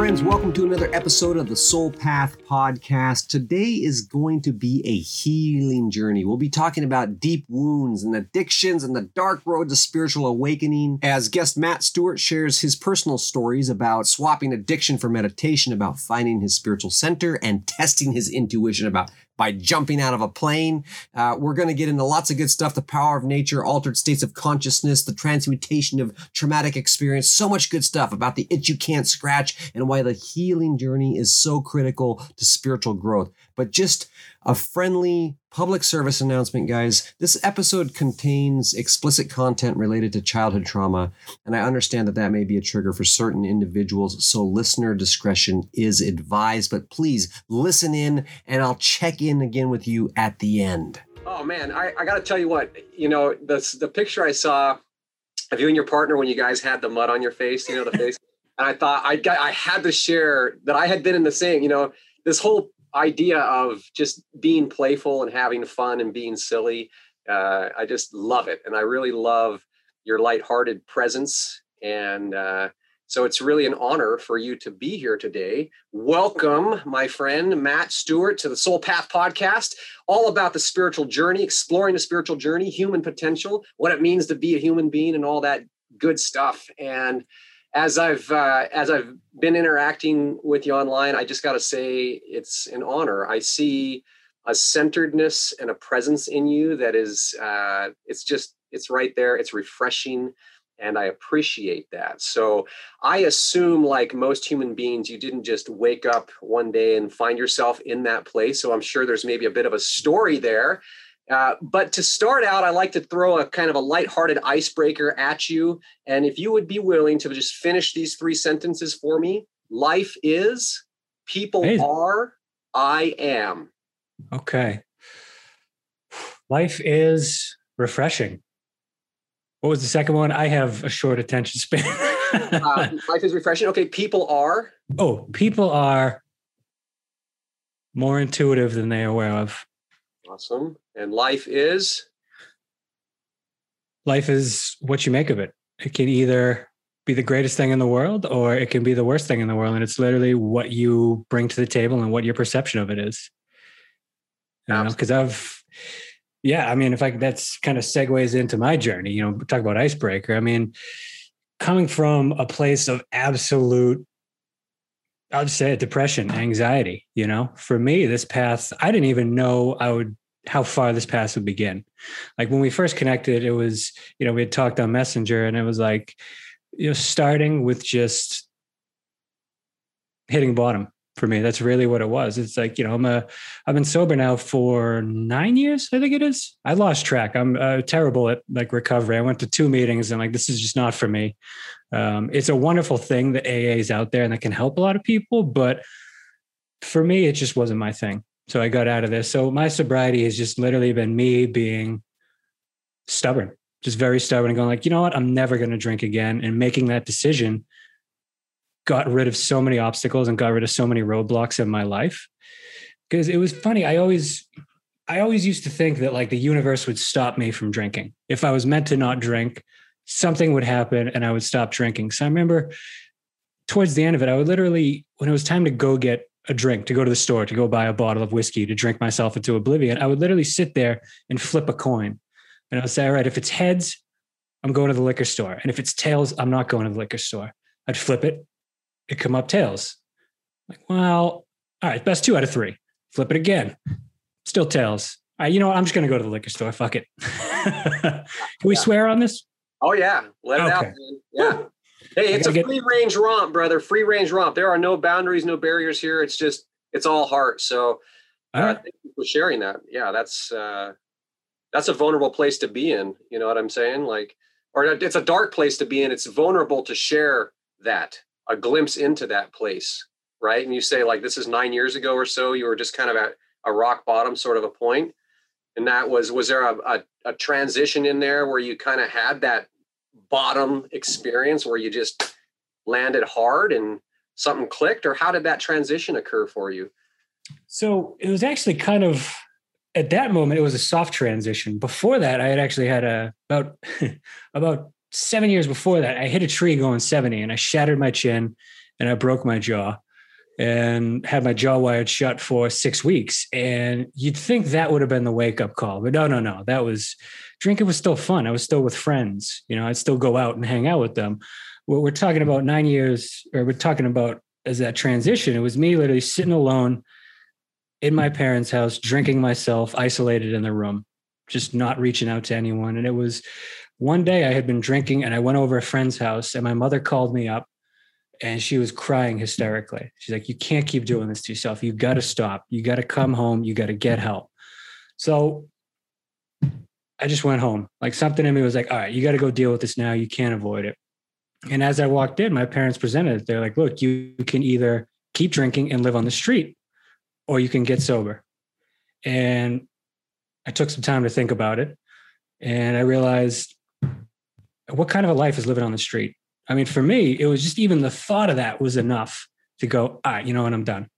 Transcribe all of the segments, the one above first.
friends. Welcome to another episode of the Soul Path Podcast. Today is going to be a healing journey. We'll be talking about deep wounds and addictions and the dark road to spiritual awakening. As guest Matt Stewart shares his personal stories about swapping addiction for meditation, about finding his spiritual center, and testing his intuition about by jumping out of a plane. Uh, we're going to get into lots of good stuff the power of nature, altered states of consciousness, the transmutation of traumatic experience, so much good stuff about the itch you can't scratch and why the healing journey is so critical to spiritual growth. But just a friendly public service announcement, guys. This episode contains explicit content related to childhood trauma, and I understand that that may be a trigger for certain individuals, so listener discretion is advised. But please listen in, and I'll check in again with you at the end. Oh man, I, I got to tell you what, you know, the the picture I saw of you and your partner when you guys had the mud on your face, you know, the face, and I thought I got, I had to share that I had been in the same, you know, this whole idea of just being playful and having fun and being silly. Uh, I just love it. And I really love your lighthearted presence. And uh, so it's really an honor for you to be here today. Welcome, my friend Matt Stewart, to the Soul Path podcast, all about the spiritual journey, exploring the spiritual journey, human potential, what it means to be a human being, and all that good stuff. And as I've uh, as I've been interacting with you online, I just got to say it's an honor. I see a centeredness and a presence in you that is uh, it's just it's right there. It's refreshing, and I appreciate that. So I assume, like most human beings, you didn't just wake up one day and find yourself in that place. So I'm sure there's maybe a bit of a story there uh, but to start out, I like to throw a kind of a lighthearted icebreaker at you. And if you would be willing to just finish these three sentences for me life is, people Amazing. are, I am. Okay. Life is refreshing. What was the second one? I have a short attention span. uh, life is refreshing. Okay. People are. Oh, people are more intuitive than they are aware of. Awesome. And life is? Life is what you make of it. It can either be the greatest thing in the world or it can be the worst thing in the world. And it's literally what you bring to the table and what your perception of it is. Because I've, yeah, I mean, if I that's kind of segues into my journey, you know, talk about icebreaker. I mean, coming from a place of absolute just say depression, anxiety. You know, for me, this path, I didn't even know I would how far this path would begin. Like when we first connected, it was, you know, we had talked on Messenger and it was like, you know, starting with just hitting bottom for me. That's really what it was. It's like, you know, I'm a, I've been sober now for nine years, I think it is. I lost track. I'm uh, terrible at like recovery. I went to two meetings and like, this is just not for me. Um, it's a wonderful thing that AA is out there and that can help a lot of people, but for me, it just wasn't my thing. So I got out of this. So my sobriety has just literally been me being stubborn, just very stubborn and going like, you know what, I'm never going to drink again. And making that decision got rid of so many obstacles and got rid of so many roadblocks in my life. Because it was funny. I always, I always used to think that like the universe would stop me from drinking. If I was meant to not drink, something would happen and I would stop drinking. So I remember towards the end of it, I would literally, when it was time to go get a drink, to go to the store, to go buy a bottle of whiskey, to drink myself into oblivion, I would literally sit there and flip a coin. And I would say, all right, if it's heads, I'm going to the liquor store. And if it's tails, I'm not going to the liquor store. I'd flip it, it come up tails. Like, well, all right, best two out of three. Flip it again. Still tails. All right, you know what? I'm just going to go to the liquor store. Fuck it. Can we yeah. swear on this? Oh, yeah. Let it okay. out. Man. Yeah. Hey, it's a get... free range romp, brother. Free range romp. There are no boundaries, no barriers here. It's just it's all heart. So uh, right. thank you for sharing that. Yeah, that's uh, that's a vulnerable place to be in. You know what I'm saying? Like, or it's a dark place to be in. It's vulnerable to share that, a glimpse into that place, right? And you say like, this is nine years ago or so. You were just kind of at a rock bottom sort of a point, and that was was there a, a, a transition in there where you kind of had that bottom experience where you just landed hard and something clicked or how did that transition occur for you so it was actually kind of at that moment it was a soft transition before that i had actually had a about about seven years before that i hit a tree going 70 and i shattered my chin and I broke my jaw and had my jaw wired shut for six weeks. And you'd think that would have been the wake up call, but no, no, no. That was drinking was still fun. I was still with friends. You know, I'd still go out and hang out with them. What we're talking about nine years, or we're talking about as that transition, it was me literally sitting alone in my parents' house, drinking myself, isolated in the room, just not reaching out to anyone. And it was one day I had been drinking and I went over a friend's house and my mother called me up and she was crying hysterically. She's like, You can't keep doing this to yourself. You got to stop. You got to come home. You got to get help. So I just went home. Like something in me was like, All right, you got to go deal with this now. You can't avoid it. And as I walked in, my parents presented it. They're like, Look, you can either keep drinking and live on the street or you can get sober. And I took some time to think about it. And I realized what kind of a life is living on the street? I mean, for me, it was just even the thought of that was enough to go, all right, you know what, I'm done.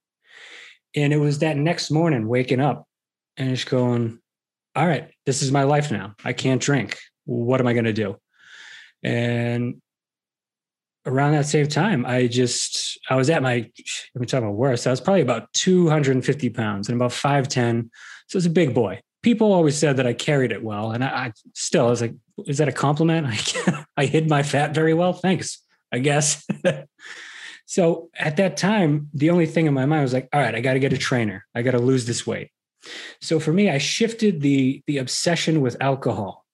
And it was that next morning waking up and just going, all right, this is my life now. I can't drink. What am I going to do? And around that same time, I just, I was at my, let me talk about worse. I was probably about 250 pounds and about 5'10. So it's a big boy people always said that I carried it well, and I, I still I was like, is that a compliment? I I hid my fat very well. Thanks, I guess. so at that time, the only thing in my mind was like, all right, I got to get a trainer. I got to lose this weight. So for me, I shifted the the obsession with alcohol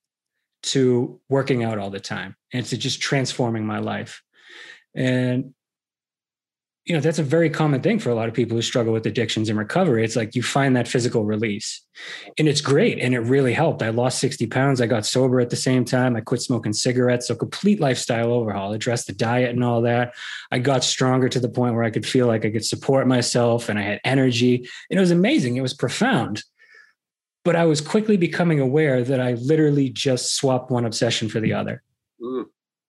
to working out all the time and to just transforming my life. And you know that's a very common thing for a lot of people who struggle with addictions and recovery. It's like you find that physical release. And it's great and it really helped. I lost 60 pounds. I got sober at the same time. I quit smoking cigarettes. So complete lifestyle overhaul. Addressed the diet and all that. I got stronger to the point where i could feel like i could support myself and i had energy and it was amazing. It was profound. But i was quickly becoming aware that i literally just swapped one obsession for the other. Mm.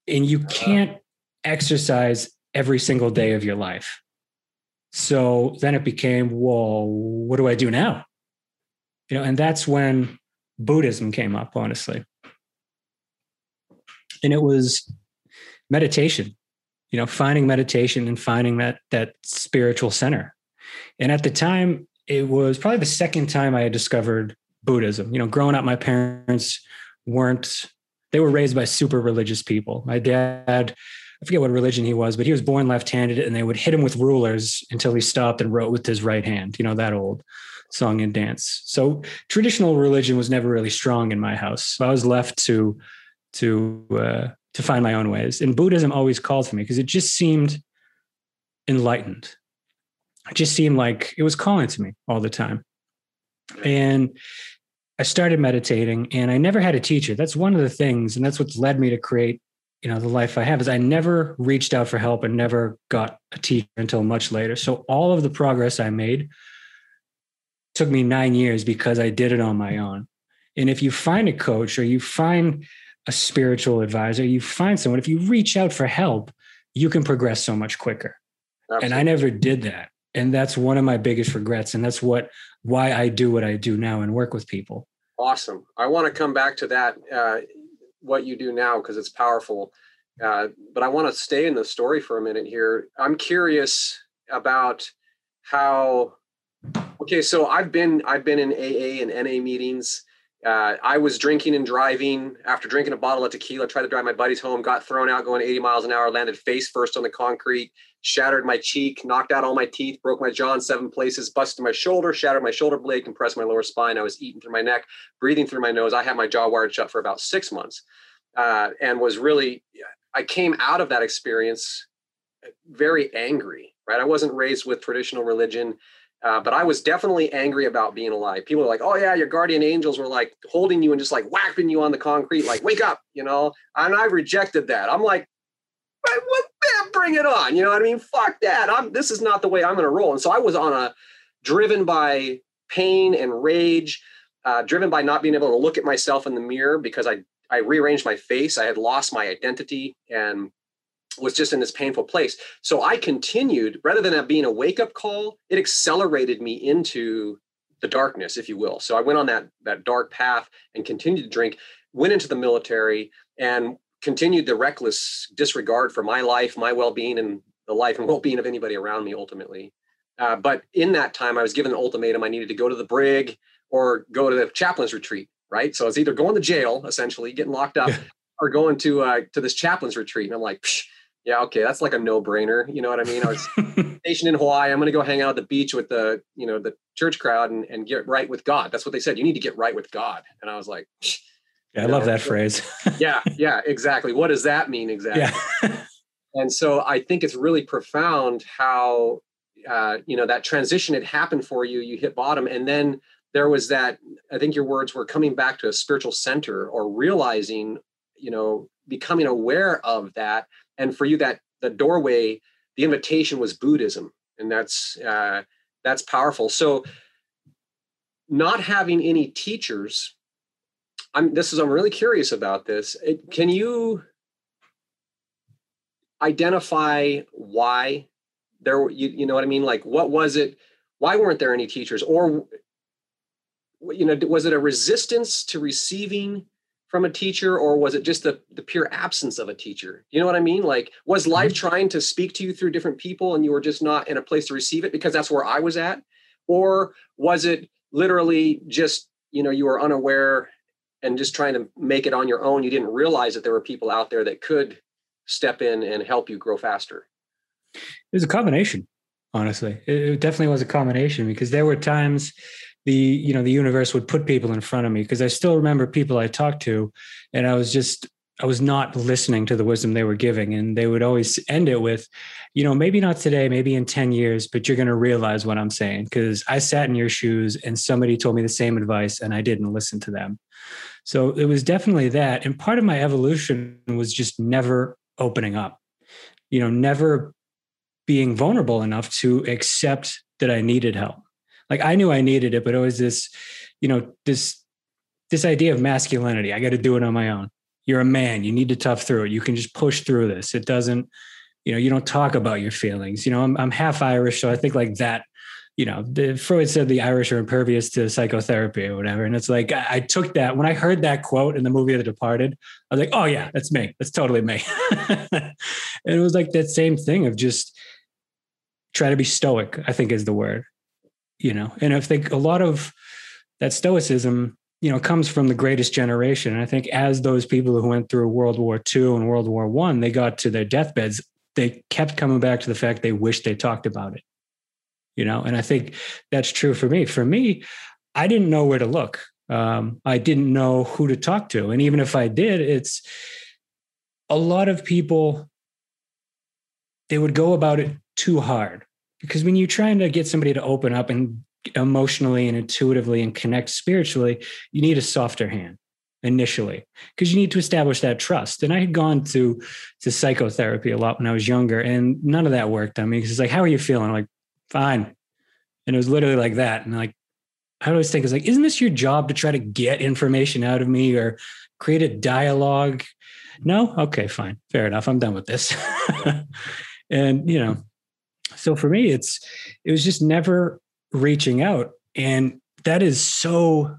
and you can't exercise every single day of your life. So then it became, well, what do I do now? You know, and that's when Buddhism came up, honestly. And it was meditation, you know, finding meditation and finding that that spiritual center. And at the time, it was probably the second time I had discovered Buddhism. You know, growing up, my parents weren't, they were raised by super religious people. My dad I forget what religion he was, but he was born left-handed, and they would hit him with rulers until he stopped and wrote with his right hand. You know that old song and dance. So traditional religion was never really strong in my house. So I was left to to uh, to find my own ways. And Buddhism always called for me because it just seemed enlightened. It just seemed like it was calling to me all the time. And I started meditating and I never had a teacher. That's one of the things, and that's what's led me to create you know the life i have is i never reached out for help and never got a teacher until much later. So all of the progress i made took me nine years because i did it on my own. And if you find a coach or you find a spiritual advisor you find someone if you reach out for help you can progress so much quicker. Absolutely. and i never did that. And that's one of my biggest regrets. And that's what why i do what i do now and work with people. Awesome. I want to come back to that uh, what you do now because it's powerful. Uh, but I want to stay in the story for a minute here. I'm curious about how. Okay, so I've been I've been in AA and NA meetings. Uh, I was drinking and driving after drinking a bottle of tequila. Tried to drive my buddies home. Got thrown out going 80 miles an hour. Landed face first on the concrete. Shattered my cheek. Knocked out all my teeth. Broke my jaw in seven places. Busted my shoulder. Shattered my shoulder blade. Compressed my lower spine. I was eating through my neck. Breathing through my nose. I had my jaw wired shut for about six months, uh, and was really. I came out of that experience very angry. Right. I wasn't raised with traditional religion. Uh, but I was definitely angry about being alive. People are like, "Oh yeah, your guardian angels were like holding you and just like whacking you on the concrete, like wake up," you know. And I rejected that. I'm like, "What? Bring it on!" You know what I mean? Fuck that. I'm. This is not the way I'm to roll. And so I was on a driven by pain and rage, uh, driven by not being able to look at myself in the mirror because I I rearranged my face. I had lost my identity and was just in this painful place. So I continued, rather than that being a wake up call, it accelerated me into the darkness, if you will. So I went on that that dark path and continued to drink. Went into the military and continued the reckless disregard for my life, my well being, and the life and well-being of anybody around me ultimately. Uh, but in that time, I was given an ultimatum. I needed to go to the brig or go to the chaplain's retreat. Right. So I was either going to jail, essentially getting locked up, or going to uh, to this chaplain's retreat. And I'm like, yeah, okay, that's like a no-brainer. You know what I mean? I was stationed in Hawaii. I'm going to go hang out at the beach with the you know the church crowd and, and get right with God. That's what they said. You need to get right with God. And I was like, yeah, I love know, that phrase. yeah, yeah, exactly. What does that mean exactly? Yeah. and so I think it's really profound how uh, you know that transition had happened for you. You hit bottom, and then there was that. I think your words were coming back to a spiritual center or realizing, you know, becoming aware of that. And for you, that the doorway, the invitation was Buddhism, and that's uh, that's powerful. So, not having any teachers. I'm. This is. I'm really curious about this. It, can you identify why there you, you know what i mean like what was it why weren't there any teachers or you know was it a resistance to receiving from a teacher or was it just the, the pure absence of a teacher you know what i mean like was life mm-hmm. trying to speak to you through different people and you were just not in a place to receive it because that's where i was at or was it literally just you know you were unaware and just trying to make it on your own you didn't realize that there were people out there that could step in and help you grow faster it was a combination, honestly. It, definitely was a combination because there were times the you know the universe would put people in front of me because I still remember people I talked to, and I was just I was not listening to the wisdom they were giving, and they would always end it with, you know, maybe not today, maybe in ten years, but you're going to realize what I'm saying because I sat in your shoes and somebody told me the same advice and I didn't listen to them. So it was definitely that, and part of my evolution was just never opening up, you know, never being vulnerable enough to accept that I needed help. Like I knew I needed it, but it was this, you know, this this idea of masculinity. I got to do it on my own. You're a man. You need to tough through it. You can just push through this. It doesn't, you know, you don't talk about your feelings. You know, I'm I'm half Irish, so I think like that you know, the, Freud said the Irish are impervious to psychotherapy or whatever. And it's like, I, I, took that when I heard that quote in the movie The Departed, I was like, oh, yeah, that's me. That's totally me. and it was like that same thing of just, try to be stoic i think is the word you know and i think a lot of that stoicism you know comes from the greatest generation. And i think as those people who went through world war ii and world war one they got to their deathbeds they kept coming back to the fact they wished they talked about it you know? And i think that's true for me. For me i didn't know where to look. Um, i didn't know who to talk to. And even if i did it's a lot of people they would go about it too hard. Because when you're trying to get somebody to open up and emotionally and intuitively and connect spiritually you need a softer hand initially because you need to establish that trust. And i had gone to to psychotherapy a lot when i was younger and none of that worked on me because it's like how are you feeling? I'm like fine. And it was literally like that. And like i always think it's like isn't this your job to try to get information out of me or create a dialogue? No? Okay fine. Fair enough. I'm done with this. And you know so for me it's it was just never reaching out and that is so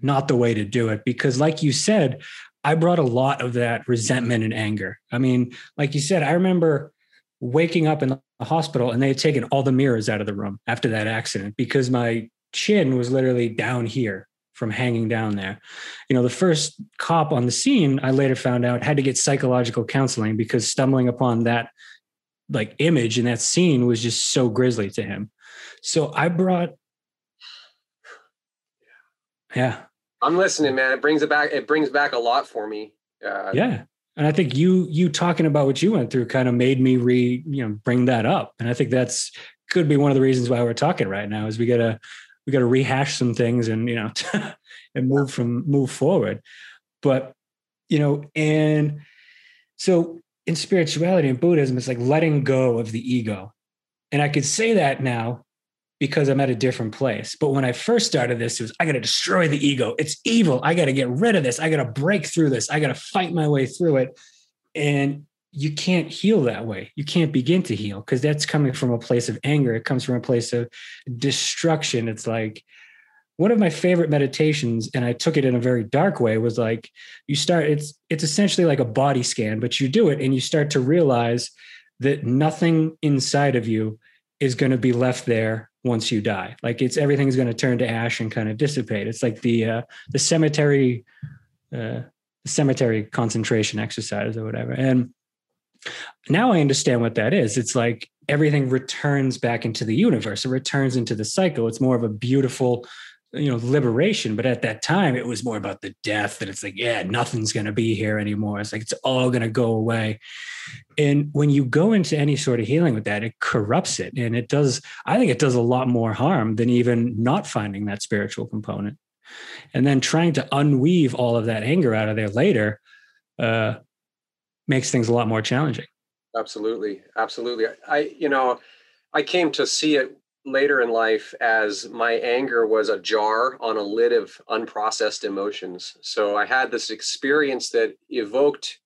not the way to do it because like you said i brought a lot of that resentment and anger i mean like you said i remember waking up in the hospital and they had taken all the mirrors out of the room after that accident because my chin was literally down here from hanging down there. You know, the first cop on the scene, I later found out had to get psychological counseling because stumbling upon that like image in that scene was just so grisly to him. So I brought yeah. I'm listening, man. It brings it back it brings back a lot for me. Uh, yeah. And I think you you talking about what you went through kind of made me re, you know, bring that up. And I think that's could be one of the reasons why we're talking right now is we got to we got to rehash some things and you know and move from move forward. But you know, and so in spirituality and Buddhism, it's like letting go of the ego. And I could say that now because I'm at a different place. But when I first started this, it was I got to destroy the ego. It's evil. I got to get rid of this. I got to break through this. I got to fight my way through it. And you can't heal that way. You can't begin to heal because that's coming from a place of anger. It comes from a place of destruction. It's like, one of my favorite meditations and i took it in a very dark way was like you start it's it's essentially like a body scan but you do it and you start to realize that nothing inside of you is going to be left there once you die. Like it's everything's going to turn to ash and kind of dissipate. It's like the uh, the cemetery uh, cemetery concentration exercise or whatever. And now I understand what that is. It's like everything returns back into the universe. It returns into the cycle. It's more of a beautiful you know liberation but at that time it was more about the death that it's like yeah nothing's going to be here anymore. It's like it's all going to go away. And when you go into any sort of healing with that it corrupts it and it does i think it does a lot more harm than even not finding that spiritual component. And then trying to unweave all of that anger out of there later uh, makes things a lot more challenging. Absolutely. Absolutely. I you know i came to see it later in life as my anger was a jar on a lid of unprocessed emotions. So I had this experience that evoked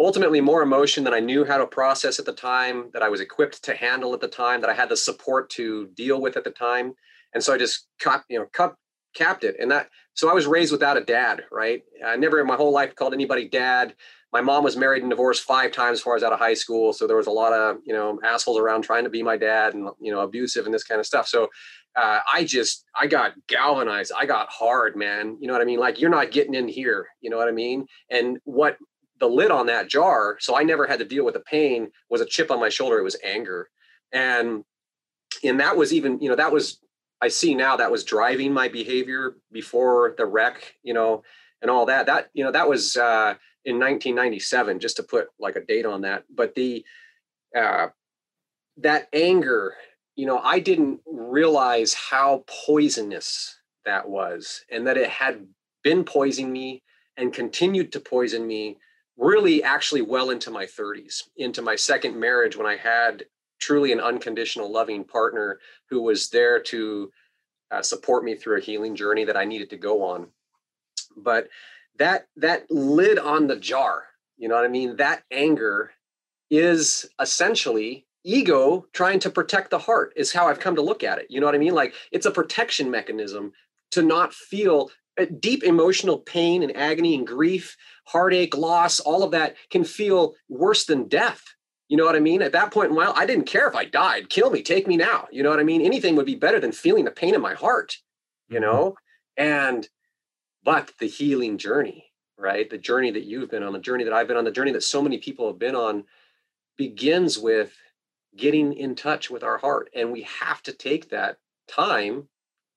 ultimately more emotion than I knew how to process at the time, that I was equipped to handle at the time, that I had the support to deal with at the time. And so I just cut, you know, capped it. And that, so I was raised without a dad, right? I never in my whole life called anybody dad my mom was married and divorced five times before I was out of high school. So there was a lot of, you know, assholes around trying to be my dad and, you know, abusive and this kind of stuff. So uh, I just, I got galvanized. I got hard, man. You know what I mean? Like, you're not getting in here. You know what I mean? And what the lid on that jar, so I never had to deal with the pain, was a chip on my shoulder. It was anger. And, and that was even, you know, that was, I see now that was driving my behavior before the wreck, you know, and all that. That, you know, that was, uh, in 1997, just to put like a date on that. But the uh, that anger, you know, I didn't realize how poisonous that was, and that it had been poisoning me and continued to poison me really actually well into my 30s into my second marriage when i had truly an unconditional loving partner who was there to uh, support me through a healing journey that i needed to go on but that that lid on the jar you know what i mean? That anger is essentially ego trying to protect the heart is how i've come to look at it you know what i mean? Like it's a protection mechanism to not feel uh, deep emotional pain and agony and grief heartache loss all of that can feel worse than death you know what i mean? At that point in my life i didn't care if i died kill me take me now you know what i mean? Anything would be better than feeling the pain in my heart you mm-hmm. know? And but the healing journey, right? The journey that you've been on, the journey that I've been on, the journey that so many people have been on begins with getting in touch with our heart. And we have to take that time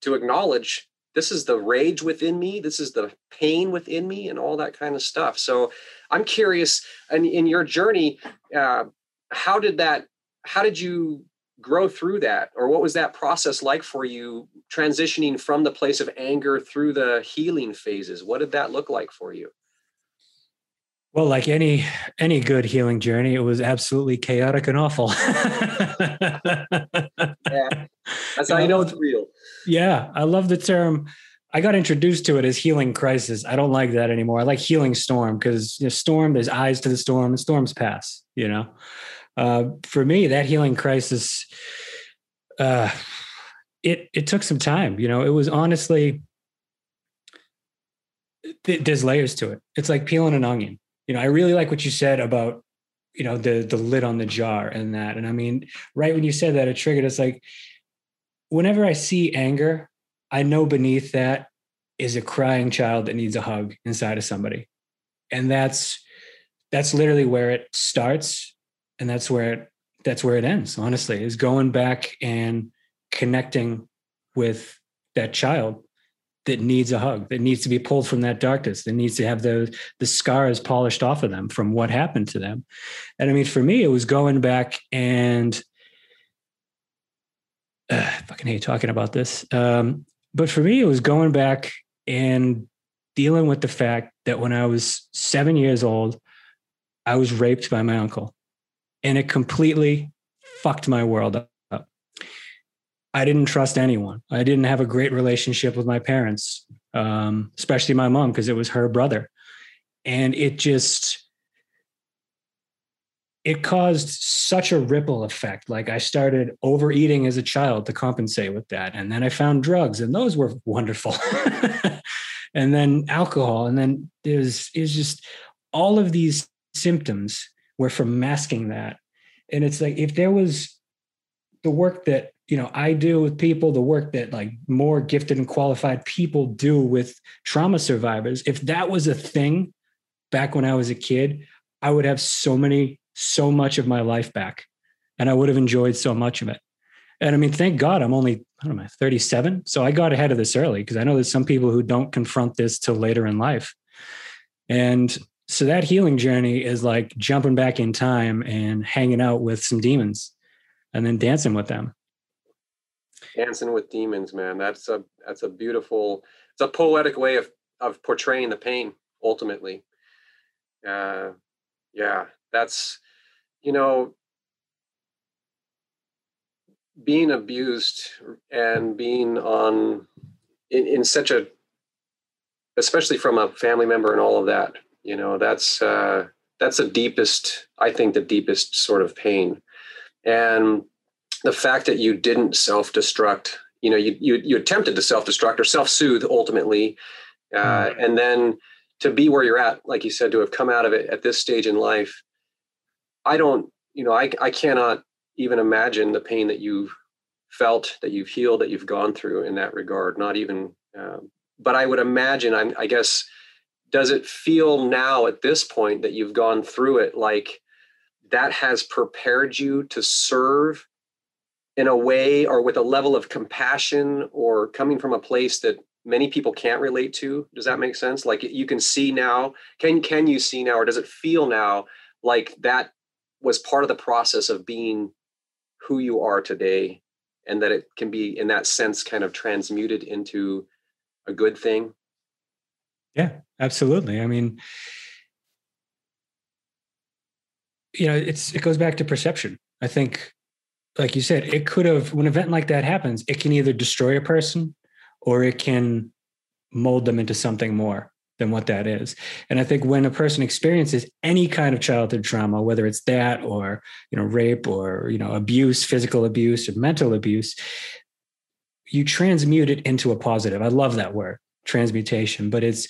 to acknowledge this is the rage within me, this is the pain within me, and all that kind of stuff. So I'm curious, and in your journey, uh, how did that? How did you grow through that? Or what was that process like for you transitioning from the place of anger through the healing phases? What did that look like for you? Well like any any good healing journey it was absolutely chaotic and awful. Yeah. That's how you know? it's real. Yeah i love the term. I got introduced to it as healing crisis. I don't like that anymore. I like healing storm because you know, storm there's eyes to the storm and storms pass you know uh, for me, that healing crisis, uh, it it took some time. You know, it was honestly there's layers to it. It's like peeling an onion. You know, I really like what you said about you know the the lid on the jar and that. And I mean, right when you said that, it triggered. It's like whenever I see anger, I know beneath that is a crying child that needs a hug inside of somebody, and that's that's literally where it starts and that's where it that's where it ends honestly is going back and connecting with that child that needs a hug that needs to be pulled from that darkness that needs to have the the scars polished off of them from what happened to them. And i mean for me it was going back and uh, I fucking hate talking about this um, but for me it was going back and dealing with the fact that when i was seven years old i was raped by my uncle and it completely fucked my world up. I didn't trust anyone. I didn't have a great relationship with my parents, um, especially my mom, because it was her brother. And it just, it caused such a ripple effect. Like I started overeating as a child to compensate with that. And then I found drugs, and those were wonderful. and then alcohol. And then there's is just all of these symptoms were from masking that. And it's like if there was the work that you know I do with people, the work that like more gifted and qualified people do with trauma survivors, if that was a thing back when I was a kid, I would have so many, so much of my life back. And I would have enjoyed so much of it. And I mean, thank God I'm only, I don't know, 37. So I got ahead of this early because I know there's some people who don't confront this till later in life. And so that healing journey is like jumping back in time and hanging out with some demons and then dancing with them. Dancing with demons, man. That's a that's a beautiful, it's a poetic way of of portraying the pain ultimately. Uh yeah, that's you know being abused and being on in, in such a especially from a family member and all of that you know that's uh that's the deepest i think the deepest sort of pain and the fact that you didn't self-destruct you know you you, you attempted to self-destruct or self-soothe ultimately uh, mm. and then to be where you're at like you said to have come out of it at this stage in life i don't you know i, I cannot even imagine the pain that you've felt that you've healed that you've gone through in that regard not even um, but i would imagine I'm, i guess does it feel now at this point that you've gone through it like that has prepared you to serve in a way or with a level of compassion or coming from a place that many people can't relate to? Does that make sense? Like you can see now can can you see now or does it feel now like that was part of the process of being who you are today and that it can be in that sense kind of transmuted into a good thing yeah absolutely i mean you know it's it goes back to perception i think like you said it could have when an event like that happens it can either destroy a person or it can mold them into something more than what that is. And I think when a person experiences any kind of childhood trauma, whether it's that or you know rape or you know abuse, physical abuse or mental abuse, you transmute it into a positive. I love that word, transmutation, but it's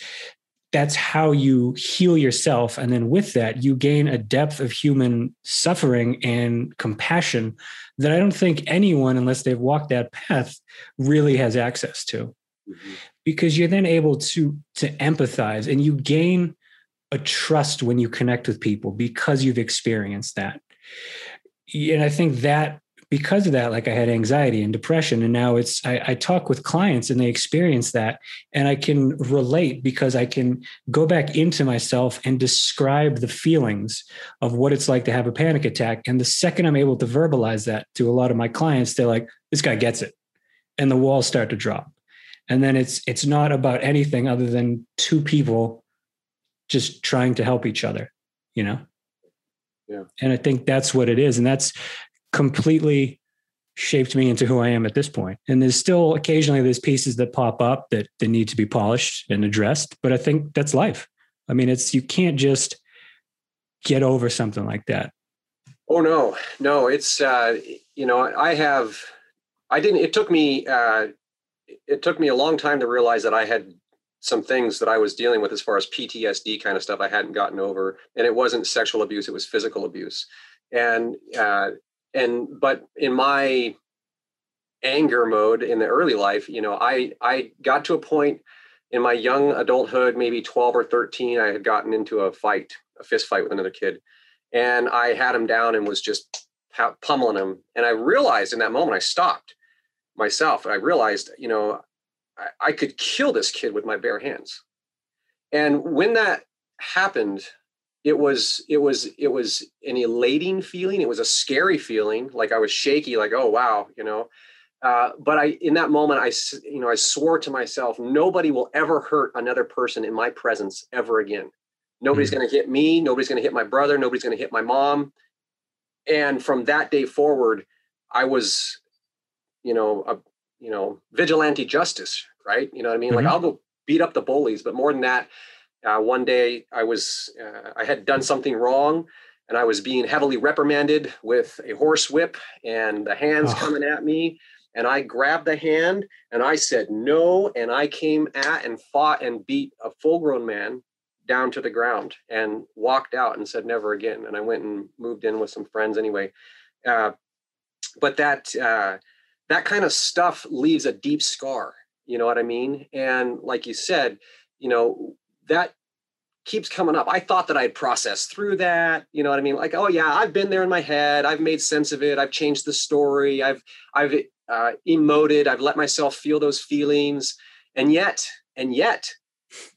that's how you heal yourself. And then with that you gain a depth of human suffering and compassion that I don't think anyone unless they've walked that path really has access to. Mm-hmm. Because you're then able to to empathize and you gain a trust when you connect with people because you've experienced that. And i think that because of that like i had anxiety and depression and now it's I, I, talk with clients and they experience that and i can relate because i can go back into myself and describe the feelings of what it's like to have a panic attack and the second i'm able to verbalize that to a lot of my clients they're like this guy gets it and the walls start to drop. And then it's it's not about anything other than two people just trying to help each other you know? Yeah. And i think that's what it is and that's completely shaped me into who i am at this point. And there's still occasionally there's pieces that pop up that that need to be polished and addressed but i think that's life. I mean it's you can't just get over something like that. Oh no. No it's uh you know i have i didn't it took me uh it took me a long time to realize that I had some things that I was dealing with as far as PTSD kind of stuff I hadn't gotten over, and it wasn't sexual abuse; it was physical abuse, and uh, and but in my anger mode in the early life, you know, I I got to a point in my young adulthood, maybe twelve or thirteen, I had gotten into a fight, a fist fight with another kid, and I had him down and was just pummeling him, and I realized in that moment I stopped myself. I realized, you know, I, I could kill this kid with my bare hands. And when that happened, it was it was it was an elating feeling. It was a scary feeling, like I was shaky, like oh wow, you know. Uh, but I, in that moment, I, you know, I swore to myself, nobody will ever hurt another person in my presence ever again. Nobody's mm-hmm. going to hit me. Nobody's going to hit my brother. Nobody's going to hit my mom. And from that day forward, I was you know, a you know, vigilante justice, right? You know what I mean? Mm-hmm. Like I'll go beat up the bullies, but more than that, uh, one day I was uh, I had done something wrong, and I was being heavily reprimanded with a horse whip and the hands oh. coming at me. And I grabbed the hand and I said no, and I came at and fought and beat a full grown man down to the ground and walked out and said never again. And I went and moved in with some friends anyway. Uh, but that uh, that kind of stuff leaves a deep scar. You know what I mean? And like you said, you know that keeps coming up. I thought that I'd processed through that. You know what I mean? Like, oh yeah, I've been there in my head. I've made sense of it. I've changed the story. I've I've uh, emoted. I've let myself feel those feelings. And yet, and yet,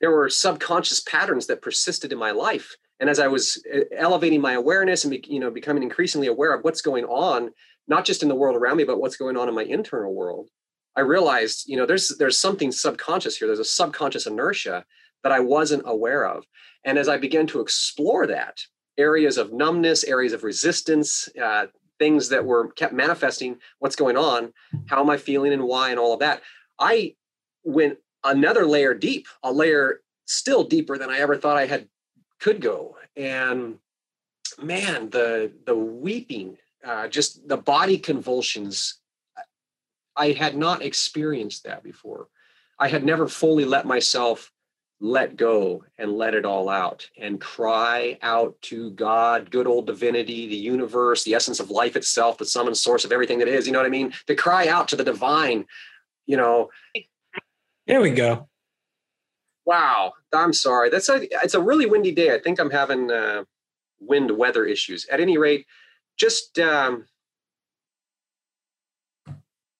there were subconscious patterns that persisted in my life. And as I was uh, elevating my awareness and you know becoming increasingly aware of what's going on, not just in the world around me, but what's going on in my internal world, I realized, you know, there's there's something subconscious here. There's a subconscious inertia that I wasn't aware of. And as I began to explore that, areas of numbness, areas of resistance, uh, things that were kept manifesting, what's going on, how am I feeling and why, and all of that, I went another layer deep, a layer still deeper than I ever thought I had could go. And man, the the weeping, uh, just the body convulsions, I had not experienced that before. I had never fully let myself let go and let it all out and cry out to God, good old divinity, the universe, the essence of life itself, the sum and source of everything that is. You know what I mean? To cry out to the divine, you know. There we go. Wow. I'm sorry. That's a it's a really windy day. I think I'm having uh, wind weather issues. At any rate, just um,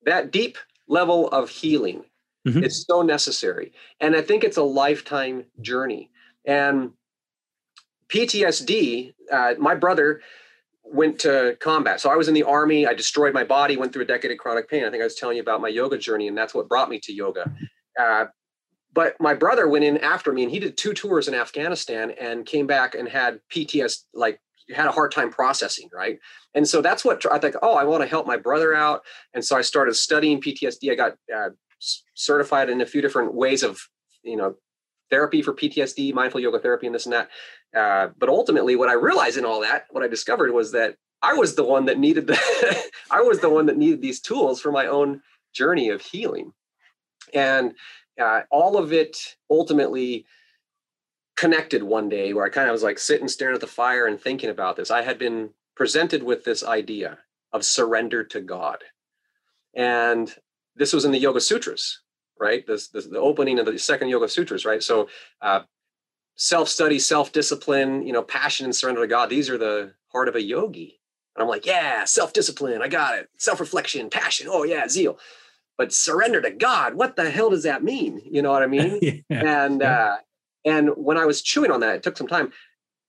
that deep level of healing Mm-hmm. It's so necessary. And I think it's a lifetime journey. And PTSD, uh, my brother went to combat. So I was in the army. I destroyed my body, went through a decade of chronic pain. I think I was telling you about my yoga journey, and that's what brought me to yoga. Uh, but my brother went in after me and he did two tours in Afghanistan and came back and had PTSD, like had a hard time processing, right? And so that's what I think. Oh, I want to help my brother out, and so I started studying PTSD. I got uh, certified in a few different ways of you know therapy for PTSD, mindful yoga therapy, and this and that. Uh, but ultimately, what I realized in all that, what I discovered was that I was the one that needed the, I was the one that needed these tools for my own journey of healing, and uh, all of it ultimately connected one day where I kind of was like sitting staring at the fire and thinking about this. I had been presented with this idea of surrender to God. And this was in the Yoga Sutras, right? This, this the opening of the second Yoga Sutras, right? So uh, self-study, self-discipline, you know, passion and surrender to God. These are the heart of a yogi. And I'm like, yeah, self-discipline, I got it. Self-reflection, passion, oh yeah, zeal. But surrender to God, what the hell does that mean? You know what I mean? yeah. And uh, and when I was chewing on that, it took some time.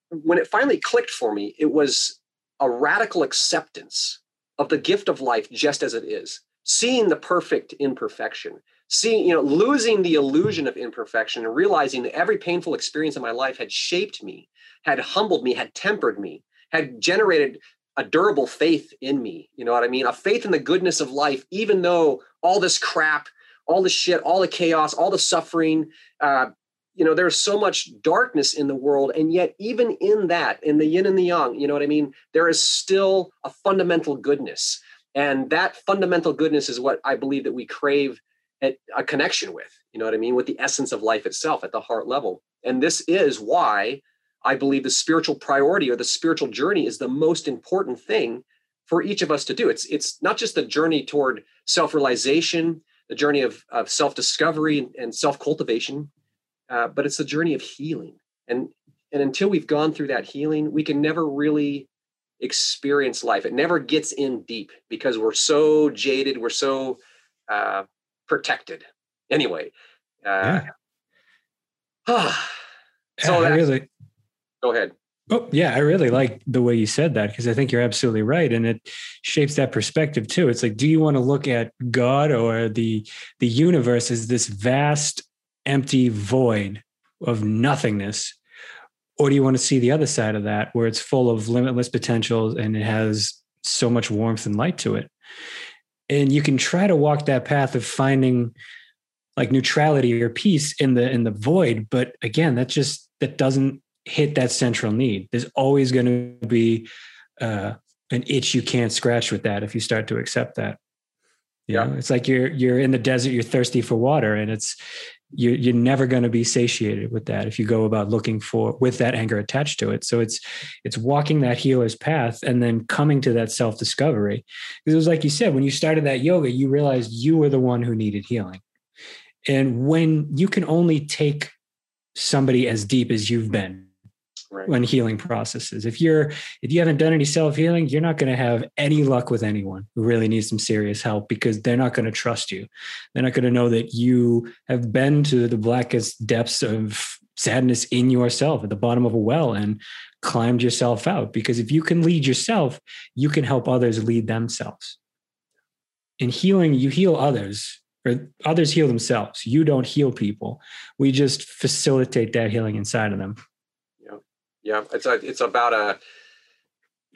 When it finally clicked for me, it was a radical acceptance of the gift of life just as it is seeing the perfect imperfection seeing you know losing the illusion of imperfection and realizing that every painful experience in my life had shaped me had humbled me had tempered me had generated a durable faith in me you know what i mean? A faith in the goodness of life even though all this crap all the shit all the chaos all the suffering uh, you know there's so much darkness in the world and yet even in that in the yin and the yang you know what i mean? There is still a fundamental goodness and that fundamental goodness is what i believe that we crave a connection with you know what i mean? With the essence of life itself at the heart level. And this is why i believe the spiritual priority or the spiritual journey is the most important thing for each of us to do. It's it's not just the journey toward self-realization the journey of, of self-discovery and self-cultivation uh, but it's the journey of healing. And and until we've gone through that healing we can never really experience life. It never gets in deep because we're so jaded, we're so uh, protected. Anyway, uh, yeah. so I really go ahead. Oh yeah, I really like the way you said that because I think you're absolutely right, and it shapes that perspective too. It's like, do you want to look at God or the the universe as this vast, empty void of nothingness, or do you want to see the other side of that where it's full of limitless potentials and it has so much warmth and light to it? And you can try to walk that path of finding like neutrality or peace in the in the void but again that just that doesn't hit that central need. There's always going to be uh, an itch you can't scratch with that if you start to accept that. You yeah. know, it's like you're you're in the desert you're thirsty for water and it's you, you're never going to be satiated with that if you go about looking for with that anger attached to it. So it's it's walking that healer's path and then coming to that self-discovery. Because it was like you said when you started that yoga you realized you were the one who needed healing. And when you can only take somebody as deep as you've been right. when healing processes. If you're if you haven't done any self healing, you're not going to have any luck with anyone who really needs some serious help because they're not going to trust you. They're not going to know that you have been to the blackest depths of sadness in yourself at the bottom of a well and climbed yourself out. Because if you can lead yourself, you can help others lead themselves. In healing, you heal others or others heal themselves. You don't heal people. We just facilitate that healing inside of them. Yeah, it's a, it's about a.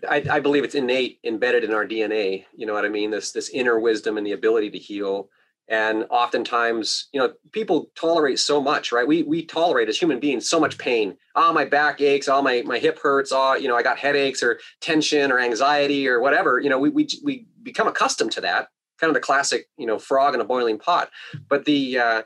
I, I believe it's innate, embedded in our DNA. You know what I mean? This this inner wisdom and the ability to heal. And oftentimes, you know, people tolerate so much, right? We we tolerate as human beings so much pain. Oh, my back aches. Oh, my my hip hurts. Oh, you know, I got headaches or tension or anxiety or whatever. You know, we we we become accustomed to that. Kind of the classic, you know, frog in a boiling pot. But the uh,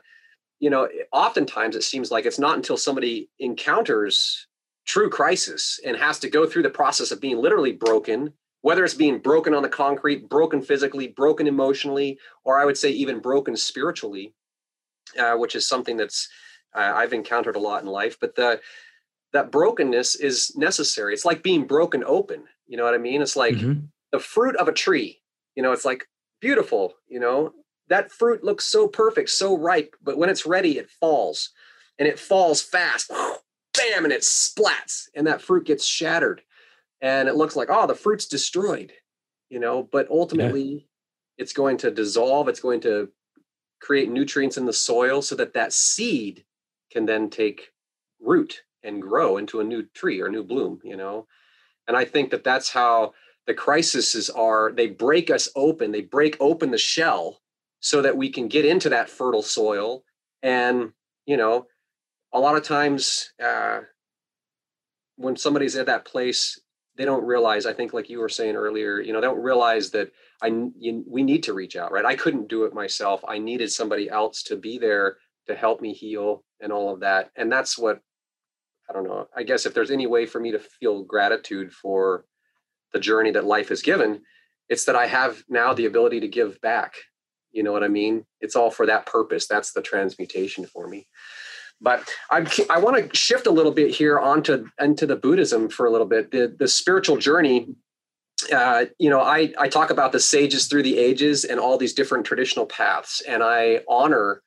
you know, oftentimes it seems like it's not until somebody encounters true crisis and has to go through the process of being literally broken, whether it's being broken on the concrete, broken physically, broken emotionally, or I would say even broken spiritually, uh, which is something that's uh, I've encountered a lot in life. But the that brokenness is necessary. It's like being broken open. You know what I mean? It's like mm-hmm. the fruit of a tree. You know, it's like beautiful. You know, that fruit looks so perfect, so ripe, but when it's ready, it falls, and it falls fast bam, and it splats, and that fruit gets shattered. And it looks like, oh, the fruit's destroyed, you know, but ultimately yeah. it's going to dissolve, it's going to create nutrients in the soil so that that seed can then take root and grow into a new tree or new bloom, you know. And I think that that's how the crises are. They break us open, they break open the shell so that we can get into that fertile soil and, you know, a lot of times uh, when somebody's at that place they don't realize i think like you were saying earlier you know they don't realize that i you, we need to reach out right? I couldn't do it myself. I needed somebody else to be there to help me heal and all of that. And that's what i don't know i guess if there's any way for me to feel gratitude for the journey that life has given it's that i have now the ability to give back. You know what i mean? It's all for that purpose. That's the transmutation for me but I, I want to shift a little bit here onto into the Buddhism for a little bit. The the spiritual journey. Uh, you know, I I talk about the sages through the ages and all these different traditional paths, and I honor.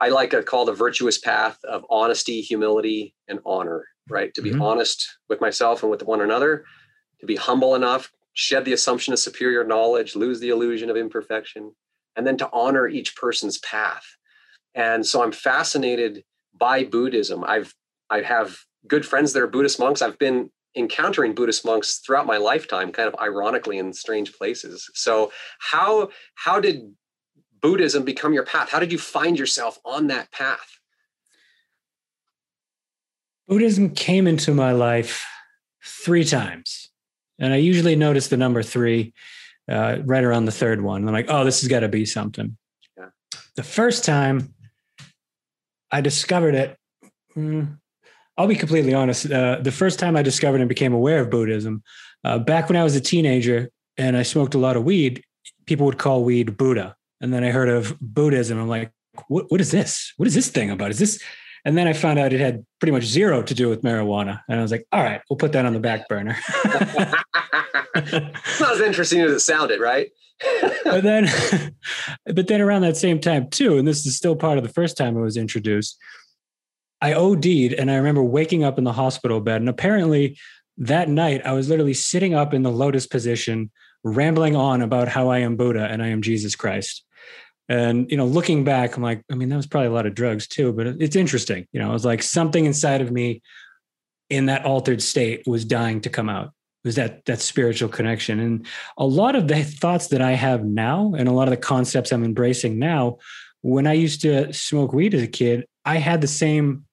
I like to call the virtuous path of honesty, humility, and honor. Right, to be mm-hmm. honest with myself and with one another, to be humble enough, shed the assumption of superior knowledge, lose the illusion of imperfection, and then to honor each person's path. And so I'm fascinated by Buddhism. I've I have good friends that are Buddhist monks. I've been encountering Buddhist monks throughout my lifetime, kind of ironically in strange places. So how how did Buddhism become your path? How did you find yourself on that path? Buddhism came into my life three times. And I usually notice the number three uh, right around the third one. I'm like, oh, this has got to be something. Yeah. The first time I discovered it. Mm, I'll be completely honest. Uh, the first time I discovered and became aware of Buddhism, uh, back when I was a teenager and I smoked a lot of weed, people would call weed Buddha. And then I heard of Buddhism. I'm like, what, what is this? What is this thing about? Is this? And then I found out it had pretty much zero to do with marijuana. And I was like, all right, we'll put that on the back burner. it's not as interesting as it sounded, right? But then but then around that same time too and this is still part of the first time it was introduced i od'd and i remember waking up in the hospital bed and apparently that night i was literally sitting up in the lotus position rambling on about how i am buddha and i am jesus christ. And you know looking back i'm like i mean that was probably a lot of drugs too but it's interesting. You know it was like something inside of me in that altered state was dying to come out was that that spiritual connection and a lot of the thoughts that i have now and a lot of the concepts i'm embracing now when i used to smoke weed as a kid i had the same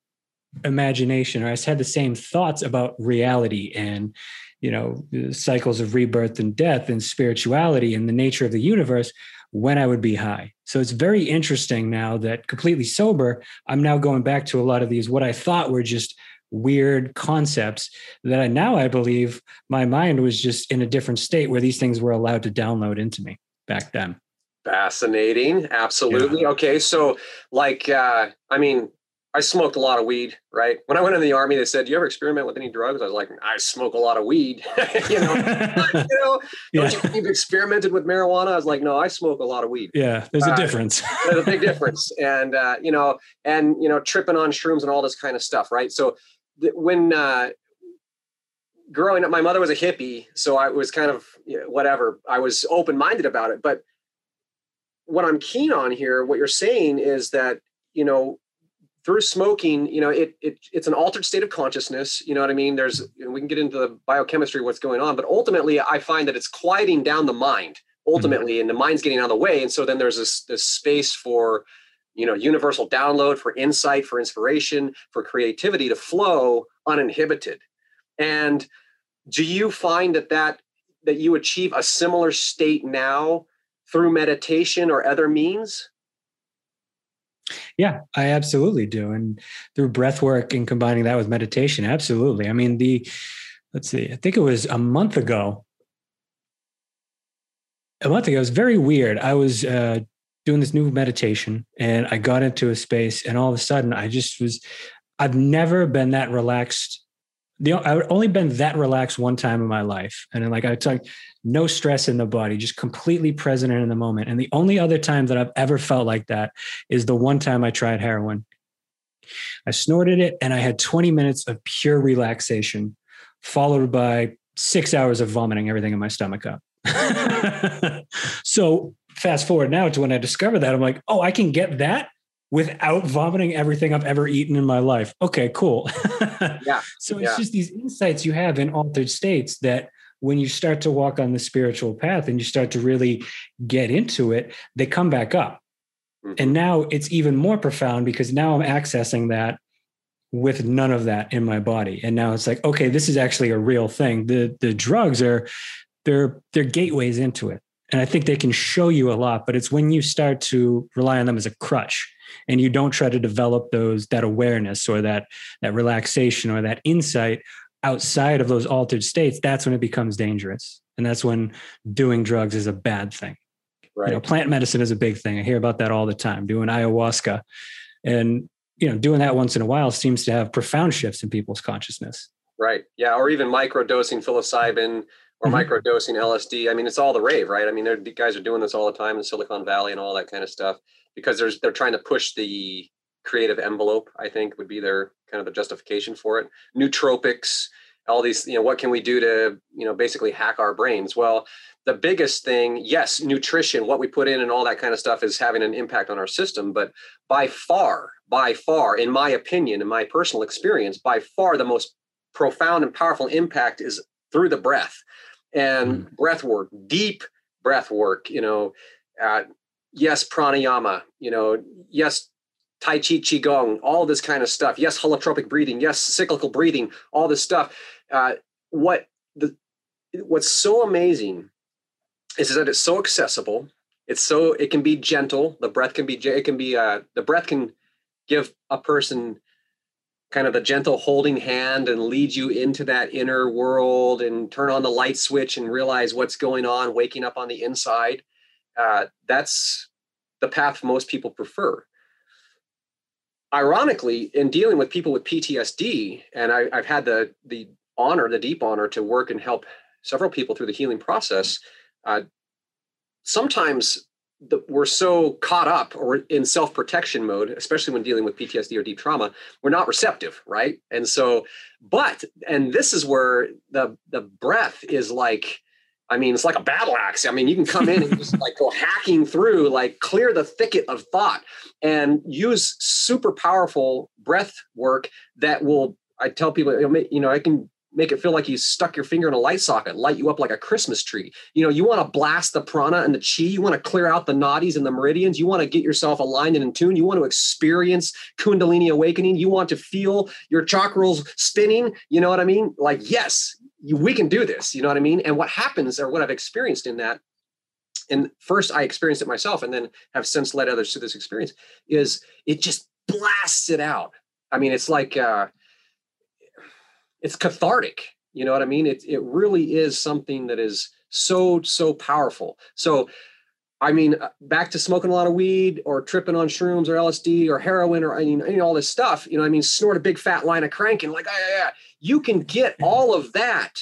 imagination or i had the same thoughts about reality and you know cycles of rebirth and death and spirituality and the nature of the universe when I would be high. So it's very interesting now that completely sober, I'm now going back to a lot of these, what I thought were just weird concepts that I, now I believe my mind was just in a different state where these things were allowed to download into me back then. Fascinating. Absolutely. Yeah. Okay. So, like, uh, I mean, I smoked a lot of weed, right? When I went in the army, they said, "Do you ever experiment with any drugs?" I was like, "I smoke a lot of weed." you know, you know, yeah. don't you you've experimented with marijuana? I was like, "No, I smoke a lot of weed." Yeah, there's a uh, difference. there's a big difference, and uh, you know, and you know, tripping on shrooms and all this kind of stuff, right? So when uh, growing up, my mother was a hippie, so I was kind of you know, whatever. I was open minded about it, but what I'm keen on here, what you're saying is that you know through smoking, you know, it, it it's an altered state of consciousness. You know what I mean? There's we can get into the biochemistry what's going on, but ultimately, I find that it's quieting down the mind ultimately, mm-hmm. and the mind's getting out of the way. And so then there's this this space for you know universal download, for insight, for inspiration, for creativity to flow uninhibited. And do you find that that that you achieve a similar state now through meditation or other means? Yeah, I absolutely do. And through breath work and combining that with meditation, absolutely. I mean, the, let's see, I think it was a month ago. A month ago, it was very weird. I was uh, doing this new meditation and I got into a space, and all of a sudden, I just was, I've never been that relaxed. The, I've only been that relaxed one time in my life. And like, I talk, no stress in the body, just completely present in the moment. And the only other time that I've ever felt like that is the one time I tried heroin. I snorted it and I had 20 minutes of pure relaxation, followed by six hours of vomiting everything in my stomach up. so fast forward now to when I discovered that, I'm like, oh, I can get that without vomiting everything I've ever eaten in my life. Okay, cool. yeah. So it's yeah. just these insights you have in altered states that when you start to walk on the spiritual path and you start to really get into it, they come back up. Mm-hmm. And now it's even more profound because now I'm accessing that with none of that in my body. And now it's like, okay, this is actually a real thing. The the drugs are they're they're gateways into it. And I think they can show you a lot, but it's when you start to rely on them as a crutch and you don't try to develop those that awareness or that that relaxation or that insight outside of those altered states, that's when it becomes dangerous. And that's when doing drugs is a bad thing. Right. You know, plant medicine is a big thing. I hear about that all the time, doing ayahuasca. And, you know, doing that once in a while seems to have profound shifts in people's consciousness. Right. Yeah. Or even microdosing psilocybin or mm-hmm. microdosing LSD. I mean, it's all the rave, right? I mean, the guys are doing this all the time in Silicon Valley and all that kind of stuff because there's they're trying to push the creative envelope. I think would be their kind of the justification for it. Nootropics, all these, you know, what can we do to, you know, basically hack our brains? Well, the biggest thing, yes, nutrition, what we put in and all that kind of stuff is having an impact on our system. But by far, by far, in my opinion, in my personal experience, by far the most profound and powerful impact is through the breath and mm. breath work, deep breath work, you know, uh, yes, pranayama, you know, yes, Tai Chi Qigong, all this kind of stuff. Yes, holotropic breathing. Yes, cyclical breathing. All this stuff. Uh, what the what's so amazing is, is that it's so accessible. It's so it can be gentle. The breath can be it can be uh, the breath can give a person kind of a gentle holding hand and lead you into that inner world and turn on the light switch and realize what's going on, waking up on the inside. Uh, that's the path most people prefer ironically, in dealing with people with PTSD, and I, have had the the honor, the deep honor, to work and help several people through the healing process. Uh, sometimes the, we're so caught up or in self protection mode, especially when dealing with PTSD or deep trauma, we're not receptive, right? And so, but and this is where the the breath is like I mean, it's like a battle axe. I mean, you can come in and just like go hacking through, like clear the thicket of thought and use super powerful breath work that will, I tell people, you know, I can make it feel like you stuck your finger in a light socket, light you up like a Christmas tree. You know, you want to blast the prana and the chi, you want to clear out the nadis and the meridians, you want to get yourself aligned and in tune, you want to experience Kundalini awakening, you want to feel your chakras spinning. You know what I mean? Like, yes, we can do this. You know what I mean? And what happens, or what I've experienced in that, and first I experienced it myself and then have since led others to this experience, is it just blasts it out. I mean, it's like uh, it's cathartic. You know what I mean? It it really is something that is so so powerful. So I mean, uh, back to smoking a lot of weed or tripping on shrooms or LSD or heroin or I mean, you know, all this stuff. You know, I mean, snort a big fat line of cranking, like, yeah, yeah, yeah. You can get all of that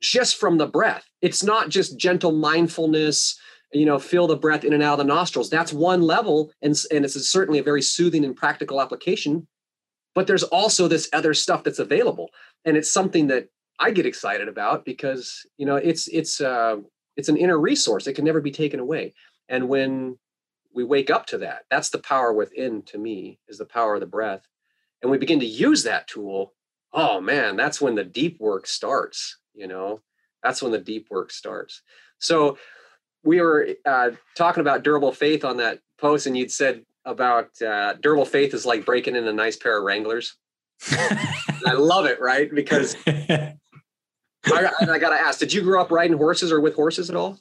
just from the breath. It's not just gentle mindfulness, you know, feel the breath in and out of the nostrils. That's one level, and, and it's certainly a very soothing and practical application. But there's also this other stuff that's available, and it's something that I get excited about because you know it's it's uh, it's an inner resource. It can never be taken away. And when we wake up to that that's the power within to me is the power of the breath. And we begin to use that tool. Oh man that's when the deep work starts you know? That's when the deep work starts. So we were uh, talking about durable faith on that post and you'd said about uh, durable faith is like breaking in a nice pair of wranglers i love it right because I, I got to ask, did you grow up riding horses or with horses at all?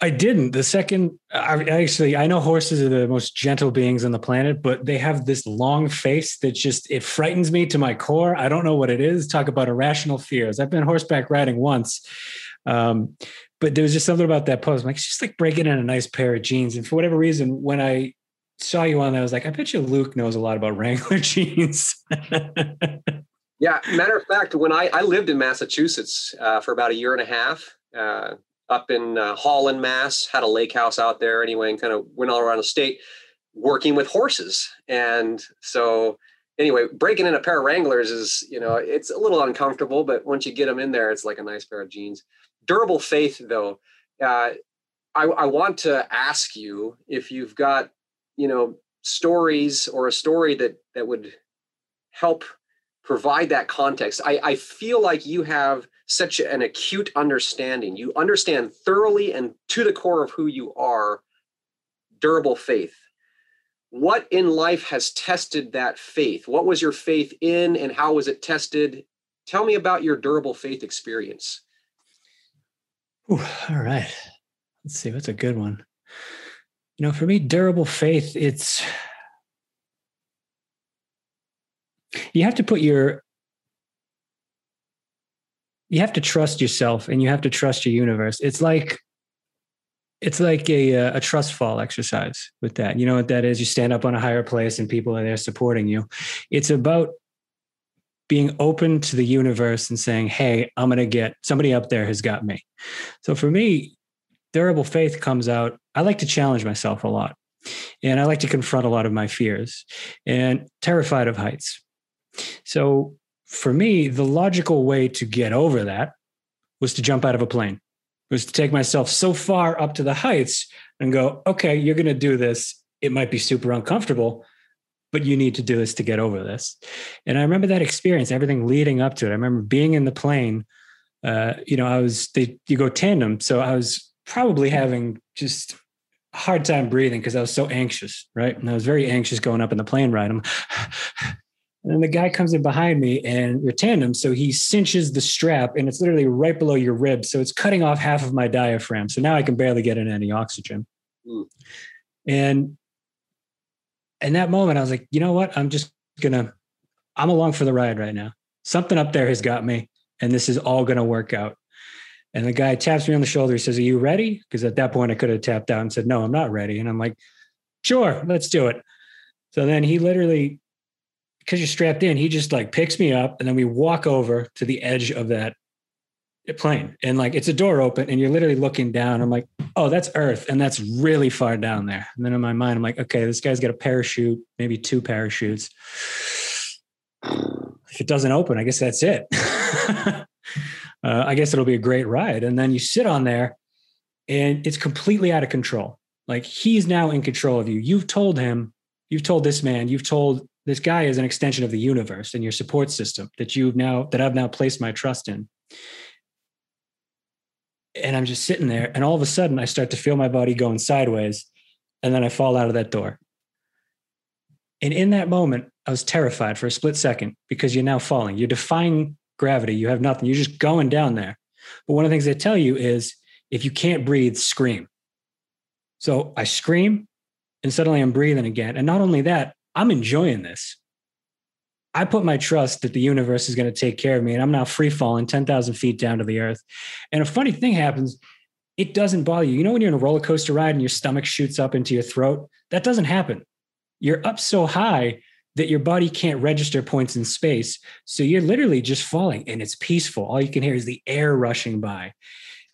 I didn't. The second, I actually, I know horses are the most gentle beings on the planet, but they have this long face that just it frightens me to my core. I don't know what it is. Talk about irrational fears. I've been horseback riding once, um, but there was just something about that pose. I'm like, it's just like breaking in a nice pair of jeans. And for whatever reason, when I saw you on there, I was like, I bet you Luke knows a lot about Wrangler jeans. Yeah, matter of fact, when I, I lived in Massachusetts uh, for about a year and a half, uh, up in uh, Holland, Mass, had a lake house out there anyway, and kind of went all around the state working with horses. And so, anyway, breaking in a pair of Wranglers is, you know, it's a little uncomfortable, but once you get them in there, it's like a nice pair of jeans. Durable faith, though, uh, I, I want to ask you if you've got, you know, stories or a story that that would help provide that context. I, I feel like you have such an acute understanding. You understand thoroughly and to the core of who you are durable faith. What in life has tested that faith? What was your faith in and how was it tested? Tell me about your durable faith experience. Ooh, all right. Let's see. What's a good one? You know, for me, durable faith, it's you have to put your you have to trust yourself and you have to trust your universe. It's like it's like a a trust fall exercise with that. You know what that is? You stand up on a higher place and people are there supporting you. It's about being open to the universe and saying hey i'm going to get somebody up there has got me. So for me durable faith comes out i like to challenge myself a lot and i like to confront a lot of my fears and terrified of heights so for me, the logical way to get over that was to jump out of a plane, was to take myself so far up to the heights and go, okay, you're going to do this. It might be super uncomfortable, but you need to do this to get over this. And I remember that experience, everything leading up to it. I remember being in the plane. Uh, you know, I was they you go tandem, so I was probably having just a hard time breathing because I was so anxious, right? And I was very anxious going up in the plane ride. I'm and then the guy comes in behind me and you're tandem. So he cinches the strap and it's literally right below your ribs. So it's cutting off half of my diaphragm. So now I can barely get in any oxygen. Mm. And in that moment, I was like, you know what? I'm just gonna, I'm along for the ride right now. Something up there has got me, and this is all gonna work out. And the guy taps me on the shoulder. He says, Are you ready? Because at that point I could have tapped out and said, No, I'm not ready. And I'm like, Sure, let's do it. So then he literally because you're strapped in, he just like picks me up and then we walk over to the edge of that plane. And like it's a door open and you're literally looking down. I'm like, oh, that's Earth. And that's really far down there. And then in my mind, I'm like, okay, this guy's got a parachute, maybe two parachutes. If it doesn't open, I guess that's it. uh, I guess it'll be a great ride. And then you sit on there and it's completely out of control. Like he's now in control of you. You've told him, you've told this man, you've told this guy is an extension of the universe and your support system that you've now that I've now placed my trust in. And I'm just sitting there, and all of a sudden I start to feel my body going sideways, and then I fall out of that door. And in that moment, I was terrified for a split second because you're now falling. You're defying gravity. You have nothing. You're just going down there. But one of the things they tell you is if you can't breathe, scream. So I scream and suddenly I'm breathing again. And not only that, I'm enjoying this. I put my trust that the universe is going to take care of me, and I'm now free falling 10,000 feet down to the earth. And a funny thing happens it doesn't bother you. You know, when you're in a roller coaster ride and your stomach shoots up into your throat, that doesn't happen. You're up so high that your body can't register points in space. So you're literally just falling and it's peaceful. All you can hear is the air rushing by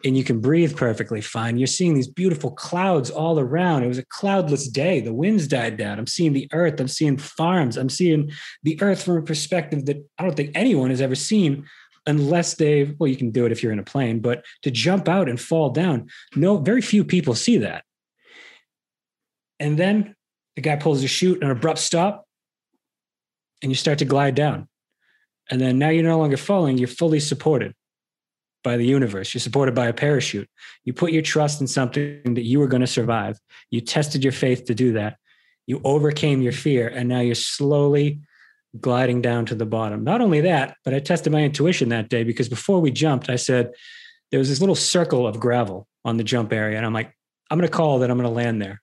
and you can breathe perfectly fine. You're seeing these beautiful clouds all around. It was a cloudless day. The winds died down. I'm seeing the earth. I'm seeing farms. I'm seeing the earth from a perspective that I don't think anyone has ever seen unless they've, well, you can do it if you're in a plane, but to jump out and fall down, no, very few people see that. And then the guy pulls a chute, an abrupt stop, and you start to glide down. And then now you're no longer falling, you're fully supported by the universe. You're supported by a parachute. You put your trust in something that you were going to survive. You tested your faith to do that. You overcame your fear, and now you're slowly gliding down to the bottom. Not only that, but I tested my intuition that day because before we jumped, I said, there was this little circle of gravel on the jump area. And I'm like, I'm going to call that I'm going to land there.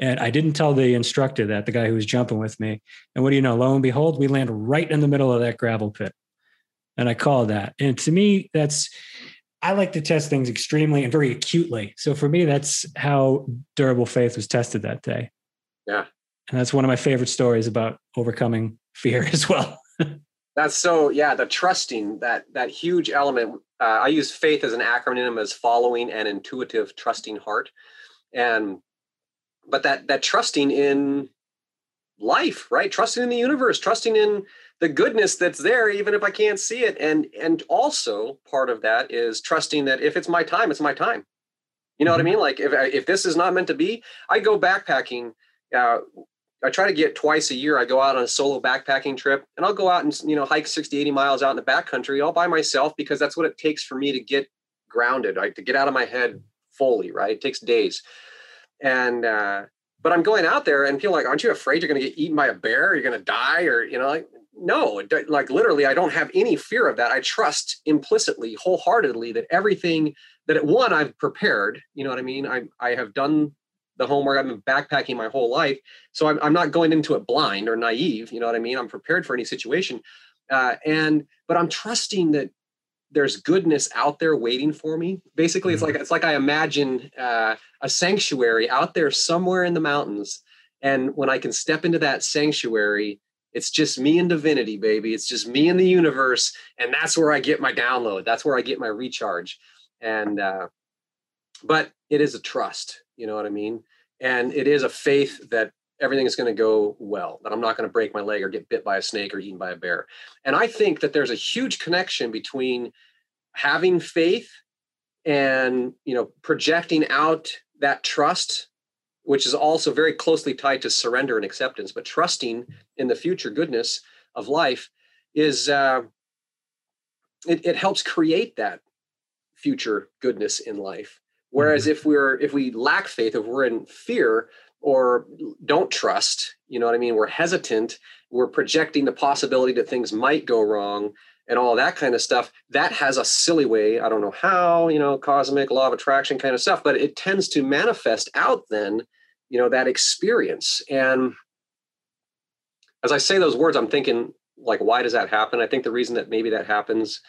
And I didn't tell the instructor that, the guy who was jumping with me. And what do you know? Lo and behold, we land right in the middle of that gravel pit and I call that. And to me, that's I like to test things extremely and very acutely. So for me, that's how durable faith was tested that day. Yeah. And that's one of my favorite stories about overcoming fear as well. that's so yeah, the trusting that that huge element. Uh, I use faith as an acronym as following an intuitive, trusting heart, and but that that trusting in life, right? Trusting in the universe, trusting in the goodness that's there even if i can't see it and and also part of that is trusting that if it's my time it's my time you know mm-hmm. what i mm-hmm. mean like if if this is not meant to be i go backpacking uh, i try to get twice a year i go out on a solo backpacking trip and i'll go out and you know hike 60 80 miles out in the backcountry all by myself because that's what it takes for me to get grounded right to get out of my head fully right it takes days and uh but I'm going out there and people like, aren't you afraid you're going to get eaten by a bear? You're going to die, or you know, like no, like literally, I don't have any fear of that. I trust implicitly, wholeheartedly that everything that at one I've prepared. You know what I mean? I I have done the homework. I've been backpacking my whole life, so I'm I'm not going into it blind or naive. You know what I mean? I'm prepared for any situation, uh, and but I'm trusting that there's goodness out there waiting for me. Basically, it's mm-hmm. like it's like I imagine uh, a sanctuary out there somewhere in the mountains, and when I can step into that sanctuary it's just me and divinity, baby. It's just me and the universe. And that's where I get my download. That's where I get my recharge. And, uh, but it is a trust, you know what I mean? And it is a faith that everything is going to go well, that I'm not going to break my leg or get bit by a snake or eaten by a bear. And I think that there's a huge connection between having faith and, you know, projecting out that trust which is also very closely tied to surrender and acceptance. But trusting in the future goodness of life is uh, it, it helps create that future goodness in life. Whereas mm-hmm. if we're if we lack faith, if we're in fear or don't trust, you know what I mean, we're hesitant, we're projecting the possibility that things might go wrong and all that kind of stuff. That has a silly way i don't know how you know cosmic law of attraction kind of stuff but it tends to manifest out then you know that experience. And as i say those words i'm thinking like why does that happen? I think the reason that maybe that happens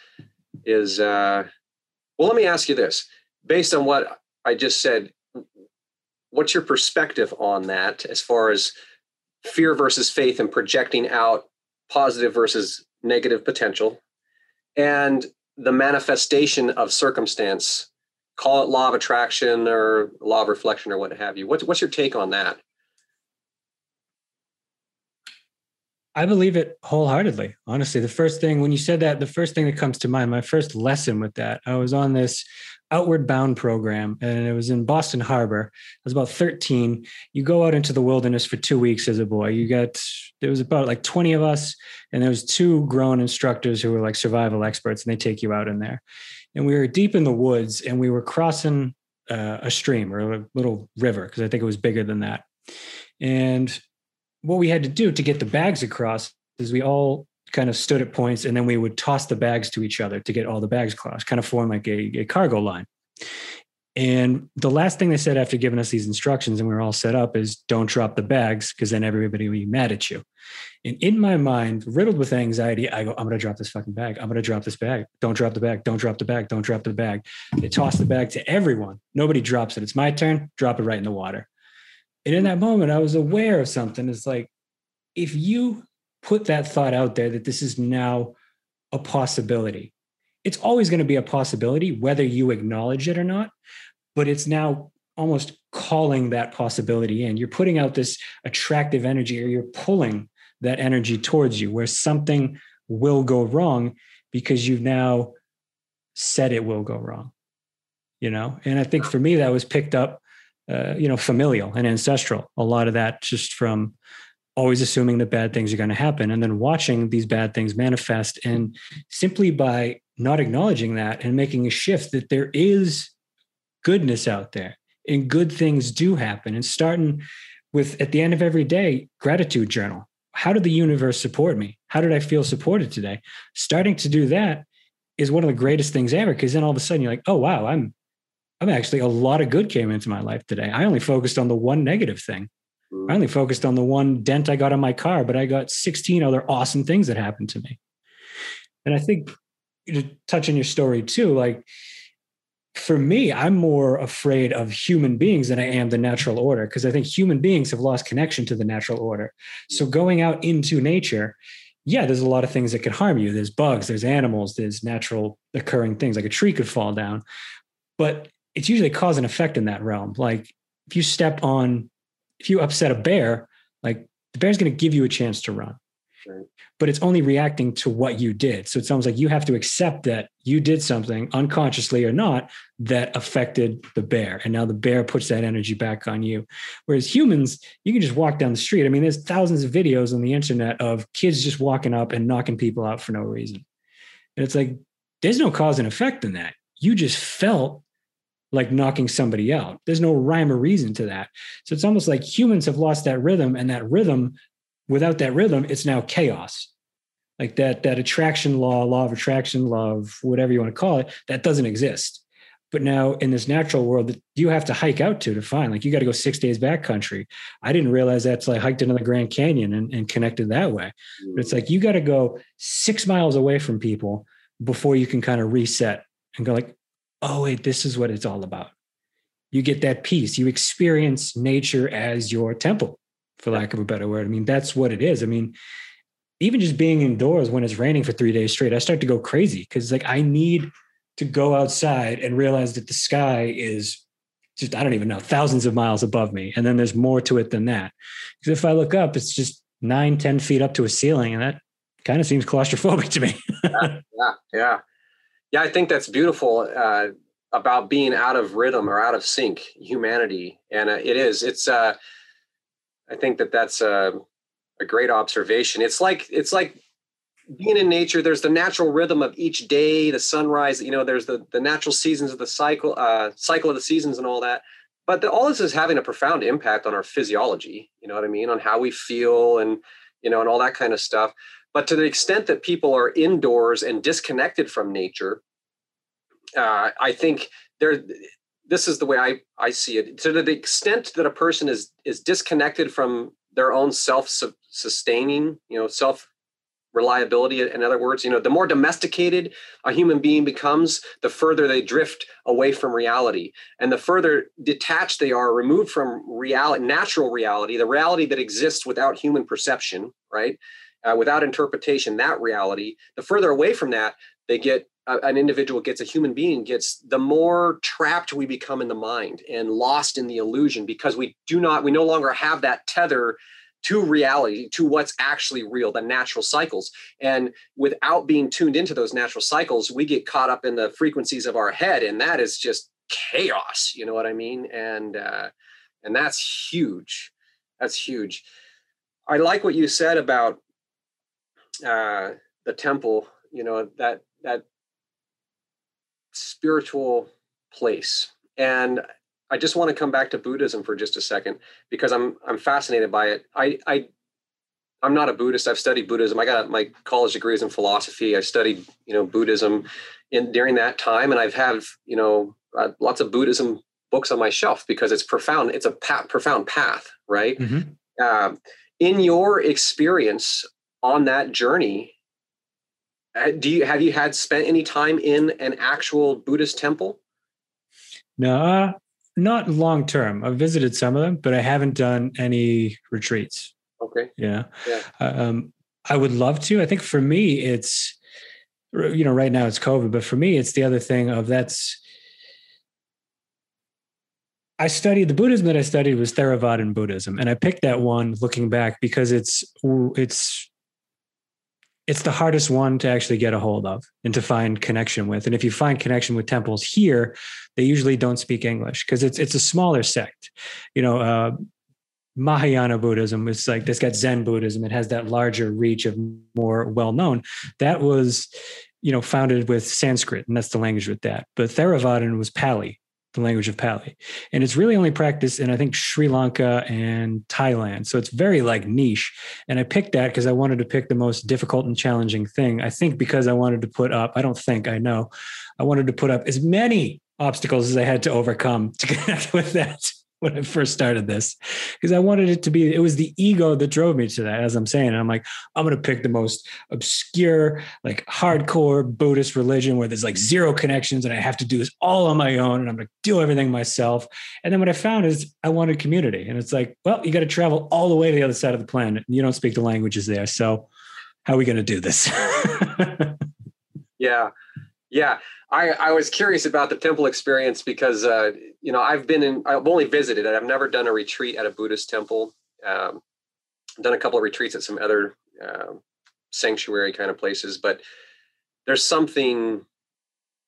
is uh well let me ask you this. Based on what i just said what's your perspective on that as far as fear versus faith and projecting out positive versus negative potential? And the manifestation of circumstance call it law of attraction or law of reflection or what have you. What's, what's your take on that? I believe it wholeheartedly. Honestly, the first thing when you said that, the first thing that comes to mind, my first lesson with that, I was on this outward bound program and it was in Boston Harbor. I was about 13. You go out into the wilderness for two weeks as a boy. You got, there was about like 20 of us and there was two grown instructors who were like survival experts and they take you out in there. And we were deep in the woods and we were crossing uh, a stream or a little river because I think it was bigger than that. And what we had to do to get the bags across is we all kind of stood at points and then we would toss the bags to each other to get all the bags across, kind of form like a, a cargo line. And the last thing they said after giving us these instructions and we were all set up is don't drop the bags because then everybody will be mad at you. And in my mind, riddled with anxiety, I go, I'm going to drop this fucking bag. I'm going to drop this bag. Don't drop the bag. Don't drop the bag. Don't drop the bag. They toss the bag to everyone. Nobody drops it. It's my turn. Drop it right in the water. And in that moment, I was aware of something. It's like, if you put that thought out there that this is now a possibility, it's always going to be a possibility, whether you acknowledge it or not but it's now almost calling that possibility in. You're putting out this attractive energy or you're pulling that energy towards you where something will go wrong because you've now said it will go wrong. You know, and I think for me that was picked up, uh, you know, familial and ancestral. A lot of that just from always assuming that bad things are going to happen and then watching these bad things manifest and simply by not acknowledging that and making a shift that there is goodness out there and good things do happen and starting with at the end of every day gratitude journal. How did the universe support me? How did i feel supported today? Starting to do that is one of the greatest things ever because then all of a sudden you're like oh wow i'm i'm actually a lot of good came into my life today. I only focused on the one negative thing i only focused on the one dent i got on my car but i got 16 other awesome things that happened to me and i think to touch on your story too like for me, I'm more afraid of human beings than I am the natural order because I think human beings have lost connection to the natural order. So going out into nature, yeah, there's a lot of things that could harm you. There's bugs, there's animals, there's natural occurring things like a tree could fall down. But it's usually cause and effect in that realm. Like if you step on, if you upset a bear, like the bear's going to give you a chance to run. Right but it's only reacting to what you did. So it sounds like you have to accept that you did something unconsciously or not that affected the bear. And now the bear puts that energy back on you. Whereas humans, you can just walk down the street. I mean, there's thousands of videos on the internet of kids just walking up and knocking people out for no reason. And it's like, there's no cause and effect in that. You just felt like knocking somebody out. There's no rhyme or reason to that. So it's almost like humans have lost that rhythm, and that rhythm without that rhythm, it's now chaos. Like that, that attraction law, law of attraction, law of whatever you want to call it, that doesn't exist. But now in this natural world that you have to hike out to to find, like you got to go six days backcountry. I didn't realize that's I hiked into the Grand Canyon and, and connected that way. But it's like you got to go six miles away from people before you can kind of reset and go like, oh wait, this is what it's all about. You get that peace. You experience nature as your temple for lack of a better word. I mean, that's what it is. I mean, even just being indoors when it's raining for three days straight, I start to go crazy because like I need to go outside and realize that the sky is just, I don't even know, thousands of miles above me. And then there's more to it than that. Because if I look up, it's just nine, ten feet up to a ceiling. And that kind of seems claustrophobic to me. yeah, yeah, yeah. Yeah, I think that's beautiful uh, about being out of rhythm or out of sync, humanity. And uh, it is, it's, uh, I think that that's a, a great observation. It's like it's like being in nature. There's the natural rhythm of each day, the sunrise. You know, there's the the natural seasons of the cycle, uh, cycle of the seasons, and all that. But the, all this is having a profound impact on our physiology. You know what I mean? On how we feel, and you know, and all that kind of stuff. But to the extent that people are indoors and disconnected from nature, uh, I think there this is the way I, I see it. To the extent that a person is is disconnected from their own self sustaining, you know, self reliability. In other words, you know, the more domesticated a human being becomes, the further they drift away from reality, and the further detached they are, removed from reality, natural reality, the reality that exists without human perception, right, uh, without interpretation. That reality, the further away from that they get an individual gets a human being gets the more trapped we become in the mind and lost in the illusion because we do not we no longer have that tether to reality to what's actually real the natural cycles. And without being tuned into those natural cycles we get caught up in the frequencies of our head and that is just chaos you know what i mean? And uh and that's huge. That's huge. I like what you said about uh the temple you know that that spiritual place. And I just want to come back to Buddhism for just a second because I'm I'm fascinated by it. I I I'm not a Buddhist. I've studied Buddhism. I got my college degrees in philosophy. I studied, you know, Buddhism in during that time, and I've had, you know, uh, lots of Buddhism books on my shelf because it's profound. It's a pa- profound path, right? Mhm. Um, in your experience on that journey, uh, do you have you had spent any time in an actual Buddhist temple? No, uh, not long term. I've visited some of them, but I haven't done any retreats. Okay. Yeah. Yeah. Um, I would love to. I think for me, it's, you know, right now it's COVID, but for me, it's the other thing of that's, I studied the Buddhism that I studied was Theravadan Buddhism, and I picked that one looking back because it's it's it's the hardest one to actually get a hold of and to find connection with. And if you find connection with temples here, they usually don't speak English because it's it's a smaller sect. You know, uh, Mahayana Buddhism is like this got Zen Buddhism. It has that larger reach of more well known. That was, you know, founded with Sanskrit, and that's the language with that. But Theravadan was Pali, the language of Pali, and it's really only practiced in I think Sri Lanka and Thailand. So it's very like niche. And I picked that because I wanted to pick the most difficult and challenging thing. I think because I wanted to put up. I don't think I know. I wanted to put up as many obstacles as I had to overcome to connect with that when I first started this because I wanted it to be, it was the ego that drove me to that, as I'm saying. And I'm like, I'm going to pick the most obscure, like hardcore Buddhist religion where there's like zero connections and I have to do this all on my own and I'm going to do everything myself. And then what I found is I wanted community. And it's like, well, you got to travel all the way to the other side of the planet. And you don't speak the languages there. So how are we going to do this? Yeah, yeah. I, I was curious about the temple experience because uh, you know I've been in I've only visited I've never done a retreat at a Buddhist temple. Um, done a couple of retreats at some other um, sanctuary kind of places, but there's something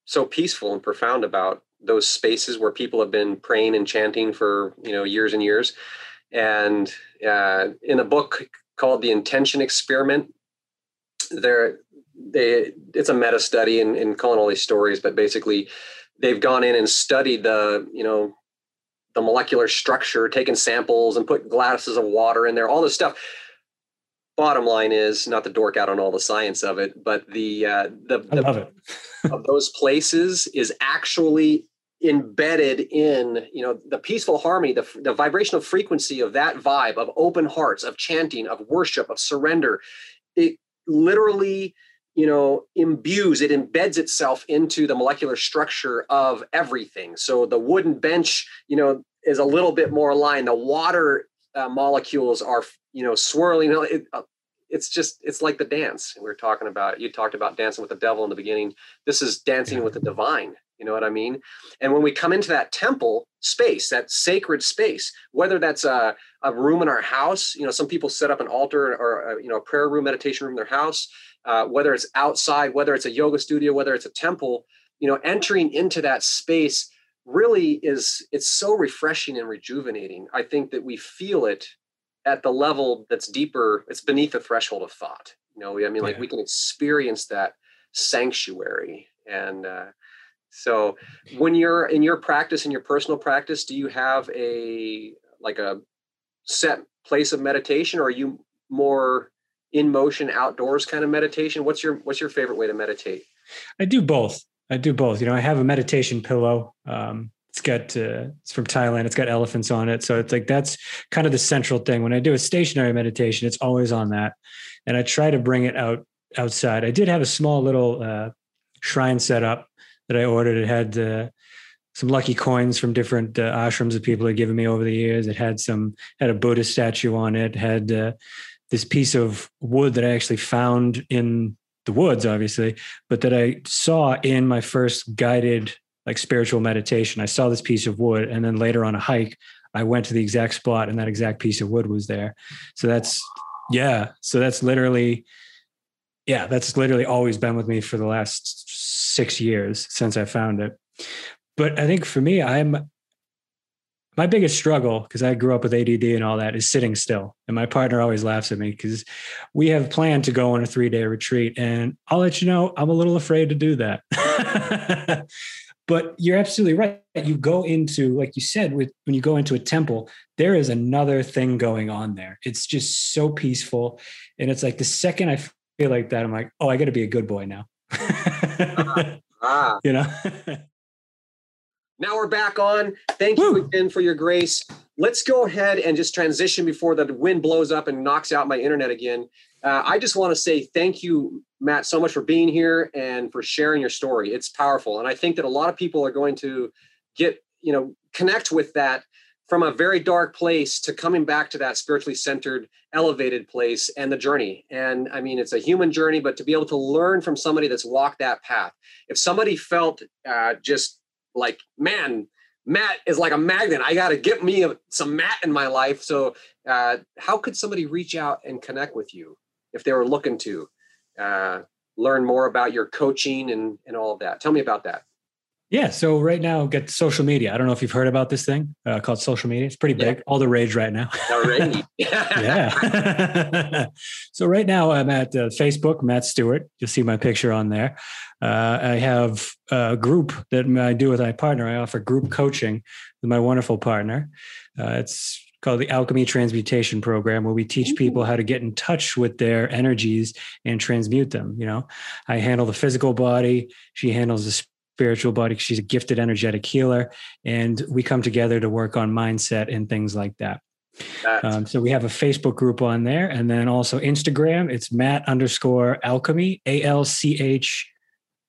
so peaceful and profound about those spaces where people have been praying and chanting for you know years and years. And uh, in a book called The Intention Experiment, there they it's a meta study and, and calling all these stories, but basically they've gone in and studied the you know the molecular structure, taken samples and put glasses of water in there, all this stuff. Bottom line is not to dork out on all the science of it, but the uh, the, the of those places is actually embedded in you know the peaceful harmony the, the vibrational frequency of that vibe of open hearts of chanting of worship of surrender it literally you know imbues it embeds itself into the molecular structure of everything. So the wooden bench you know is a little bit more aligned. The water uh, molecules are you know swirling. It, uh, it's just it's like the dance we were talking about. You talked about dancing with the devil in the beginning. This is dancing with the divine you know what i mean? And when we come into that temple space that sacred space whether that's a, a room in our house you know some people set up an altar or a, you know a prayer room meditation room in their house uh, whether it's outside whether it's a yoga studio whether it's a temple you know entering into that space really is it's so refreshing and rejuvenating. I think that we feel it at the level that's deeper it's beneath the threshold of thought. You know i mean like Yeah. we can experience that sanctuary and uh, so when you're in your practice in your personal practice do you have a like a set place of meditation or are you more in motion outdoors kind of meditation what's your what's your favorite way to meditate I do both. I do both. You know, I have a meditation pillow. Um, it's got uh, it's from Thailand. It's got elephants on it, so it's like that's kind of the central thing. When I do a stationary meditation, it's always on that, and I try to bring it out outside. I did have a small little uh, shrine set up that I ordered. It had uh, some lucky coins from different uh, ashrams that people had given me over the years. It had some had a Buddha statue on it. Had uh, this piece of wood that I actually found in the woods, obviously, but that I saw in my first guided like spiritual meditation. I saw this piece of wood, and then later on a hike, I went to the exact spot, and that exact piece of wood was there. So that's yeah. So that's literally yeah. That's literally always been with me for the last six years since I found it. But I think for me, I'm my biggest struggle because I grew up with ADD and all that is sitting still. And my partner always laughs at me because we have planned to go on a three day retreat. And I'll let you know, I'm a little afraid to do that. but you're absolutely right. You go into, like you said, with when you go into a temple, there is another thing going on there. It's just so peaceful. And it's like the second I feel like that, I'm like, oh, I got to be a good boy now. ah you know? Now we're back on. Thank you again for your grace. Let's go ahead and just transition before the wind blows up and knocks out my internet again. Uh, I just want to say thank you, Matt, so much for being here and for sharing your story. It's powerful. And I think that a lot of people are going to get, you know, connect with that from a very dark place to coming back to that spiritually centered, elevated place and the journey. And I mean, it's a human journey, but to be able to learn from somebody that's walked that path. If somebody felt uh, just like, man, Matt is like a magnet. I got to get me a, some Matt in my life. So, uh, how could somebody reach out and connect with you if they were looking to uh, learn more about your coaching and, and all of that? Tell me about that. Yeah. So right now, get social media. I don't know if you've heard about this thing uh, called social media. It's pretty Yeah. big, all the rage right now. Already. yeah. so right now I'm at uh, Facebook, Matt Stewart. You'll see my picture on there. Uh, I have a group that I do with my partner. I offer group coaching with my wonderful partner. Uh, it's called the Alchemy Transmutation Program, where we teach people how to get in touch with their energies and transmute them. You know, I handle the physical body. She handles the spiritual body. She's a gifted energetic healer, and we come together to work on mindset and things like that. Um, so we have a Facebook group on there, and then also Instagram. It's Matt underscore Alchemy, A L C H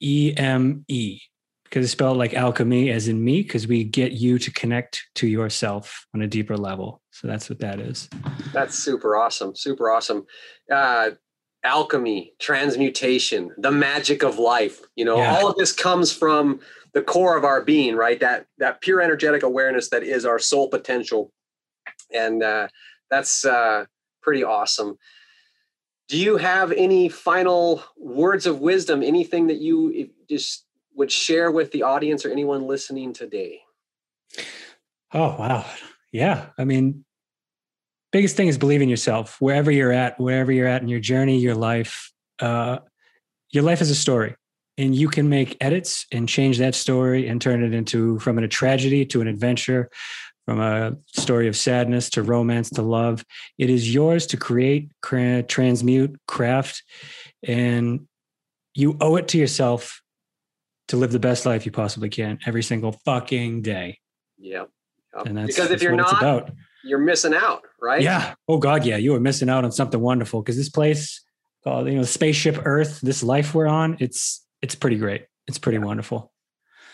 E M E, because it's spelled like alchemy, as in me, because we get you to connect to yourself on a deeper level. So that's what that is. That's super awesome. Super awesome. Uh, alchemy, transmutation, the magic of life. You know, Yeah. all of this comes from the core of our being, right? That that pure energetic awareness that is our soul potential, and uh, that's uh, pretty awesome. Do you have any final words of wisdom? Anything that you just would share with the audience or anyone listening today? Oh, wow. Yeah. I mean, biggest thing is believe in yourself wherever you're at, wherever you're at in your journey, your life. Uh, your life is a story, and you can make edits and change that story and turn it into from a tragedy to an adventure, from a story of sadness to romance to love. It is yours to create, cra- transmute, craft, and you owe it to yourself to live the best life you possibly can every single fucking day. Yeah. Yeah. And that's, because if that's you're what it's not, about. You're missing out, right? Yeah. Oh God, yeah. You are missing out on something wonderful because this place called you know spaceship Earth, this life we're on, it's it's pretty great. It's pretty wonderful.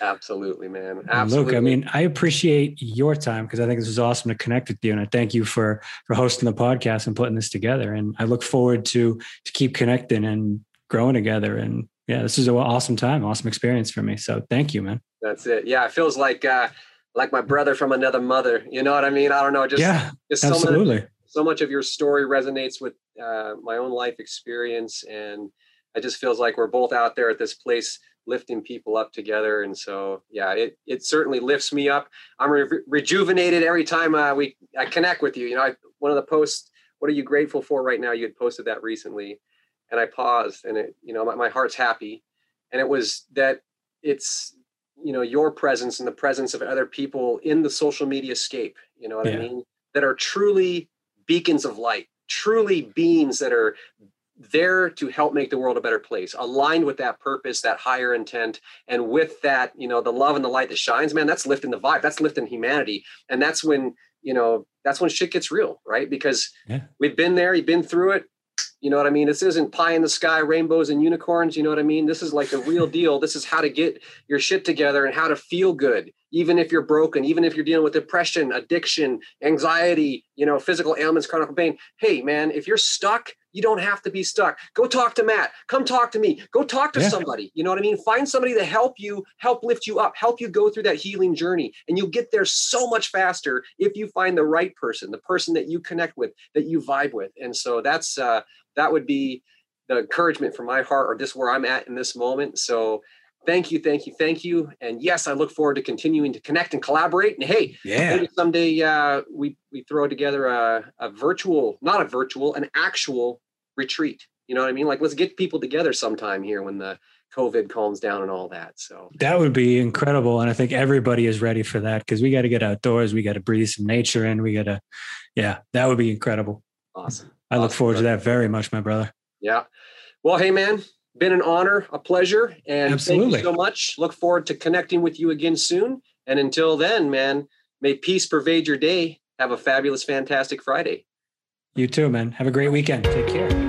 Absolutely, man. Absolutely. Luke, I mean, I appreciate your time because I think this was awesome to connect with you, and I thank you for for hosting the podcast and putting this together. And I look forward to to keep connecting and growing together. And yeah, this is an awesome time, awesome experience for me. So thank you, man. that's it. Yeah, it feels like uh like my brother from another mother. You know what I mean? I don't know. Just, yeah, just so much, absolutely. so much of your story resonates with uh, my own life experience, and it just feels like we're both out there at this place lifting people up together. And so, yeah, it it certainly lifts me up. I'm re- rejuvenated every time uh, we I connect with you. You know, I, one of the posts. What are you grateful for right now? You had posted that recently, and I paused, and it, you know, my, my heart's happy, and it was that it's you know your presence and the presence of other people in the social media scape you know what i mean? That are truly beacons of light truly beings that are there to help make the world a better place aligned with that purpose that higher intent and with that you know the love and the light that shines man that's lifting the vibe that's lifting humanity. And that's when you know that's when shit gets real right? Because Yeah. we've been there you've been through it you know what I mean? This isn't pie in the sky, rainbows and unicorns. You know what I mean? This is like the real deal. This is how to get your shit together and how to feel good, even if you're broken, even if you're dealing with depression, addiction, anxiety, you know, physical ailments, chronic pain. Hey, man, if you're stuck, you don't have to be stuck. Go talk to Matt. Come talk to me. Go talk to Yeah. somebody. You know what I mean? Find somebody to help you, help lift you up, help you go through that healing journey. And you'll get there so much faster if you find the right person, the person that you connect with, that you vibe with. And so that's uh that would be the encouragement from my heart or just where I'm at in this moment. So thank you, thank you, thank you. And yes, I look forward to continuing to connect and collaborate. And hey, Yeah. maybe someday uh, we we throw together a, a virtual, not a virtual, an actual retreat. You know what I mean? Like let's get people together sometime here when the COVID calms down and all that. So That would be incredible. And I think everybody is ready for that because we got to get outdoors. We got to breathe some nature in. We got to, yeah, that would be incredible. awesome. I look Awesome, forward to that very much, my brother. Yeah. Well, hey man, been an honor, a pleasure, and thank you so much. Look forward to connecting with you again soon. And until then, man, may peace pervade your day. Have a fabulous, fantastic Friday. You too, man. Have a great weekend. Take care.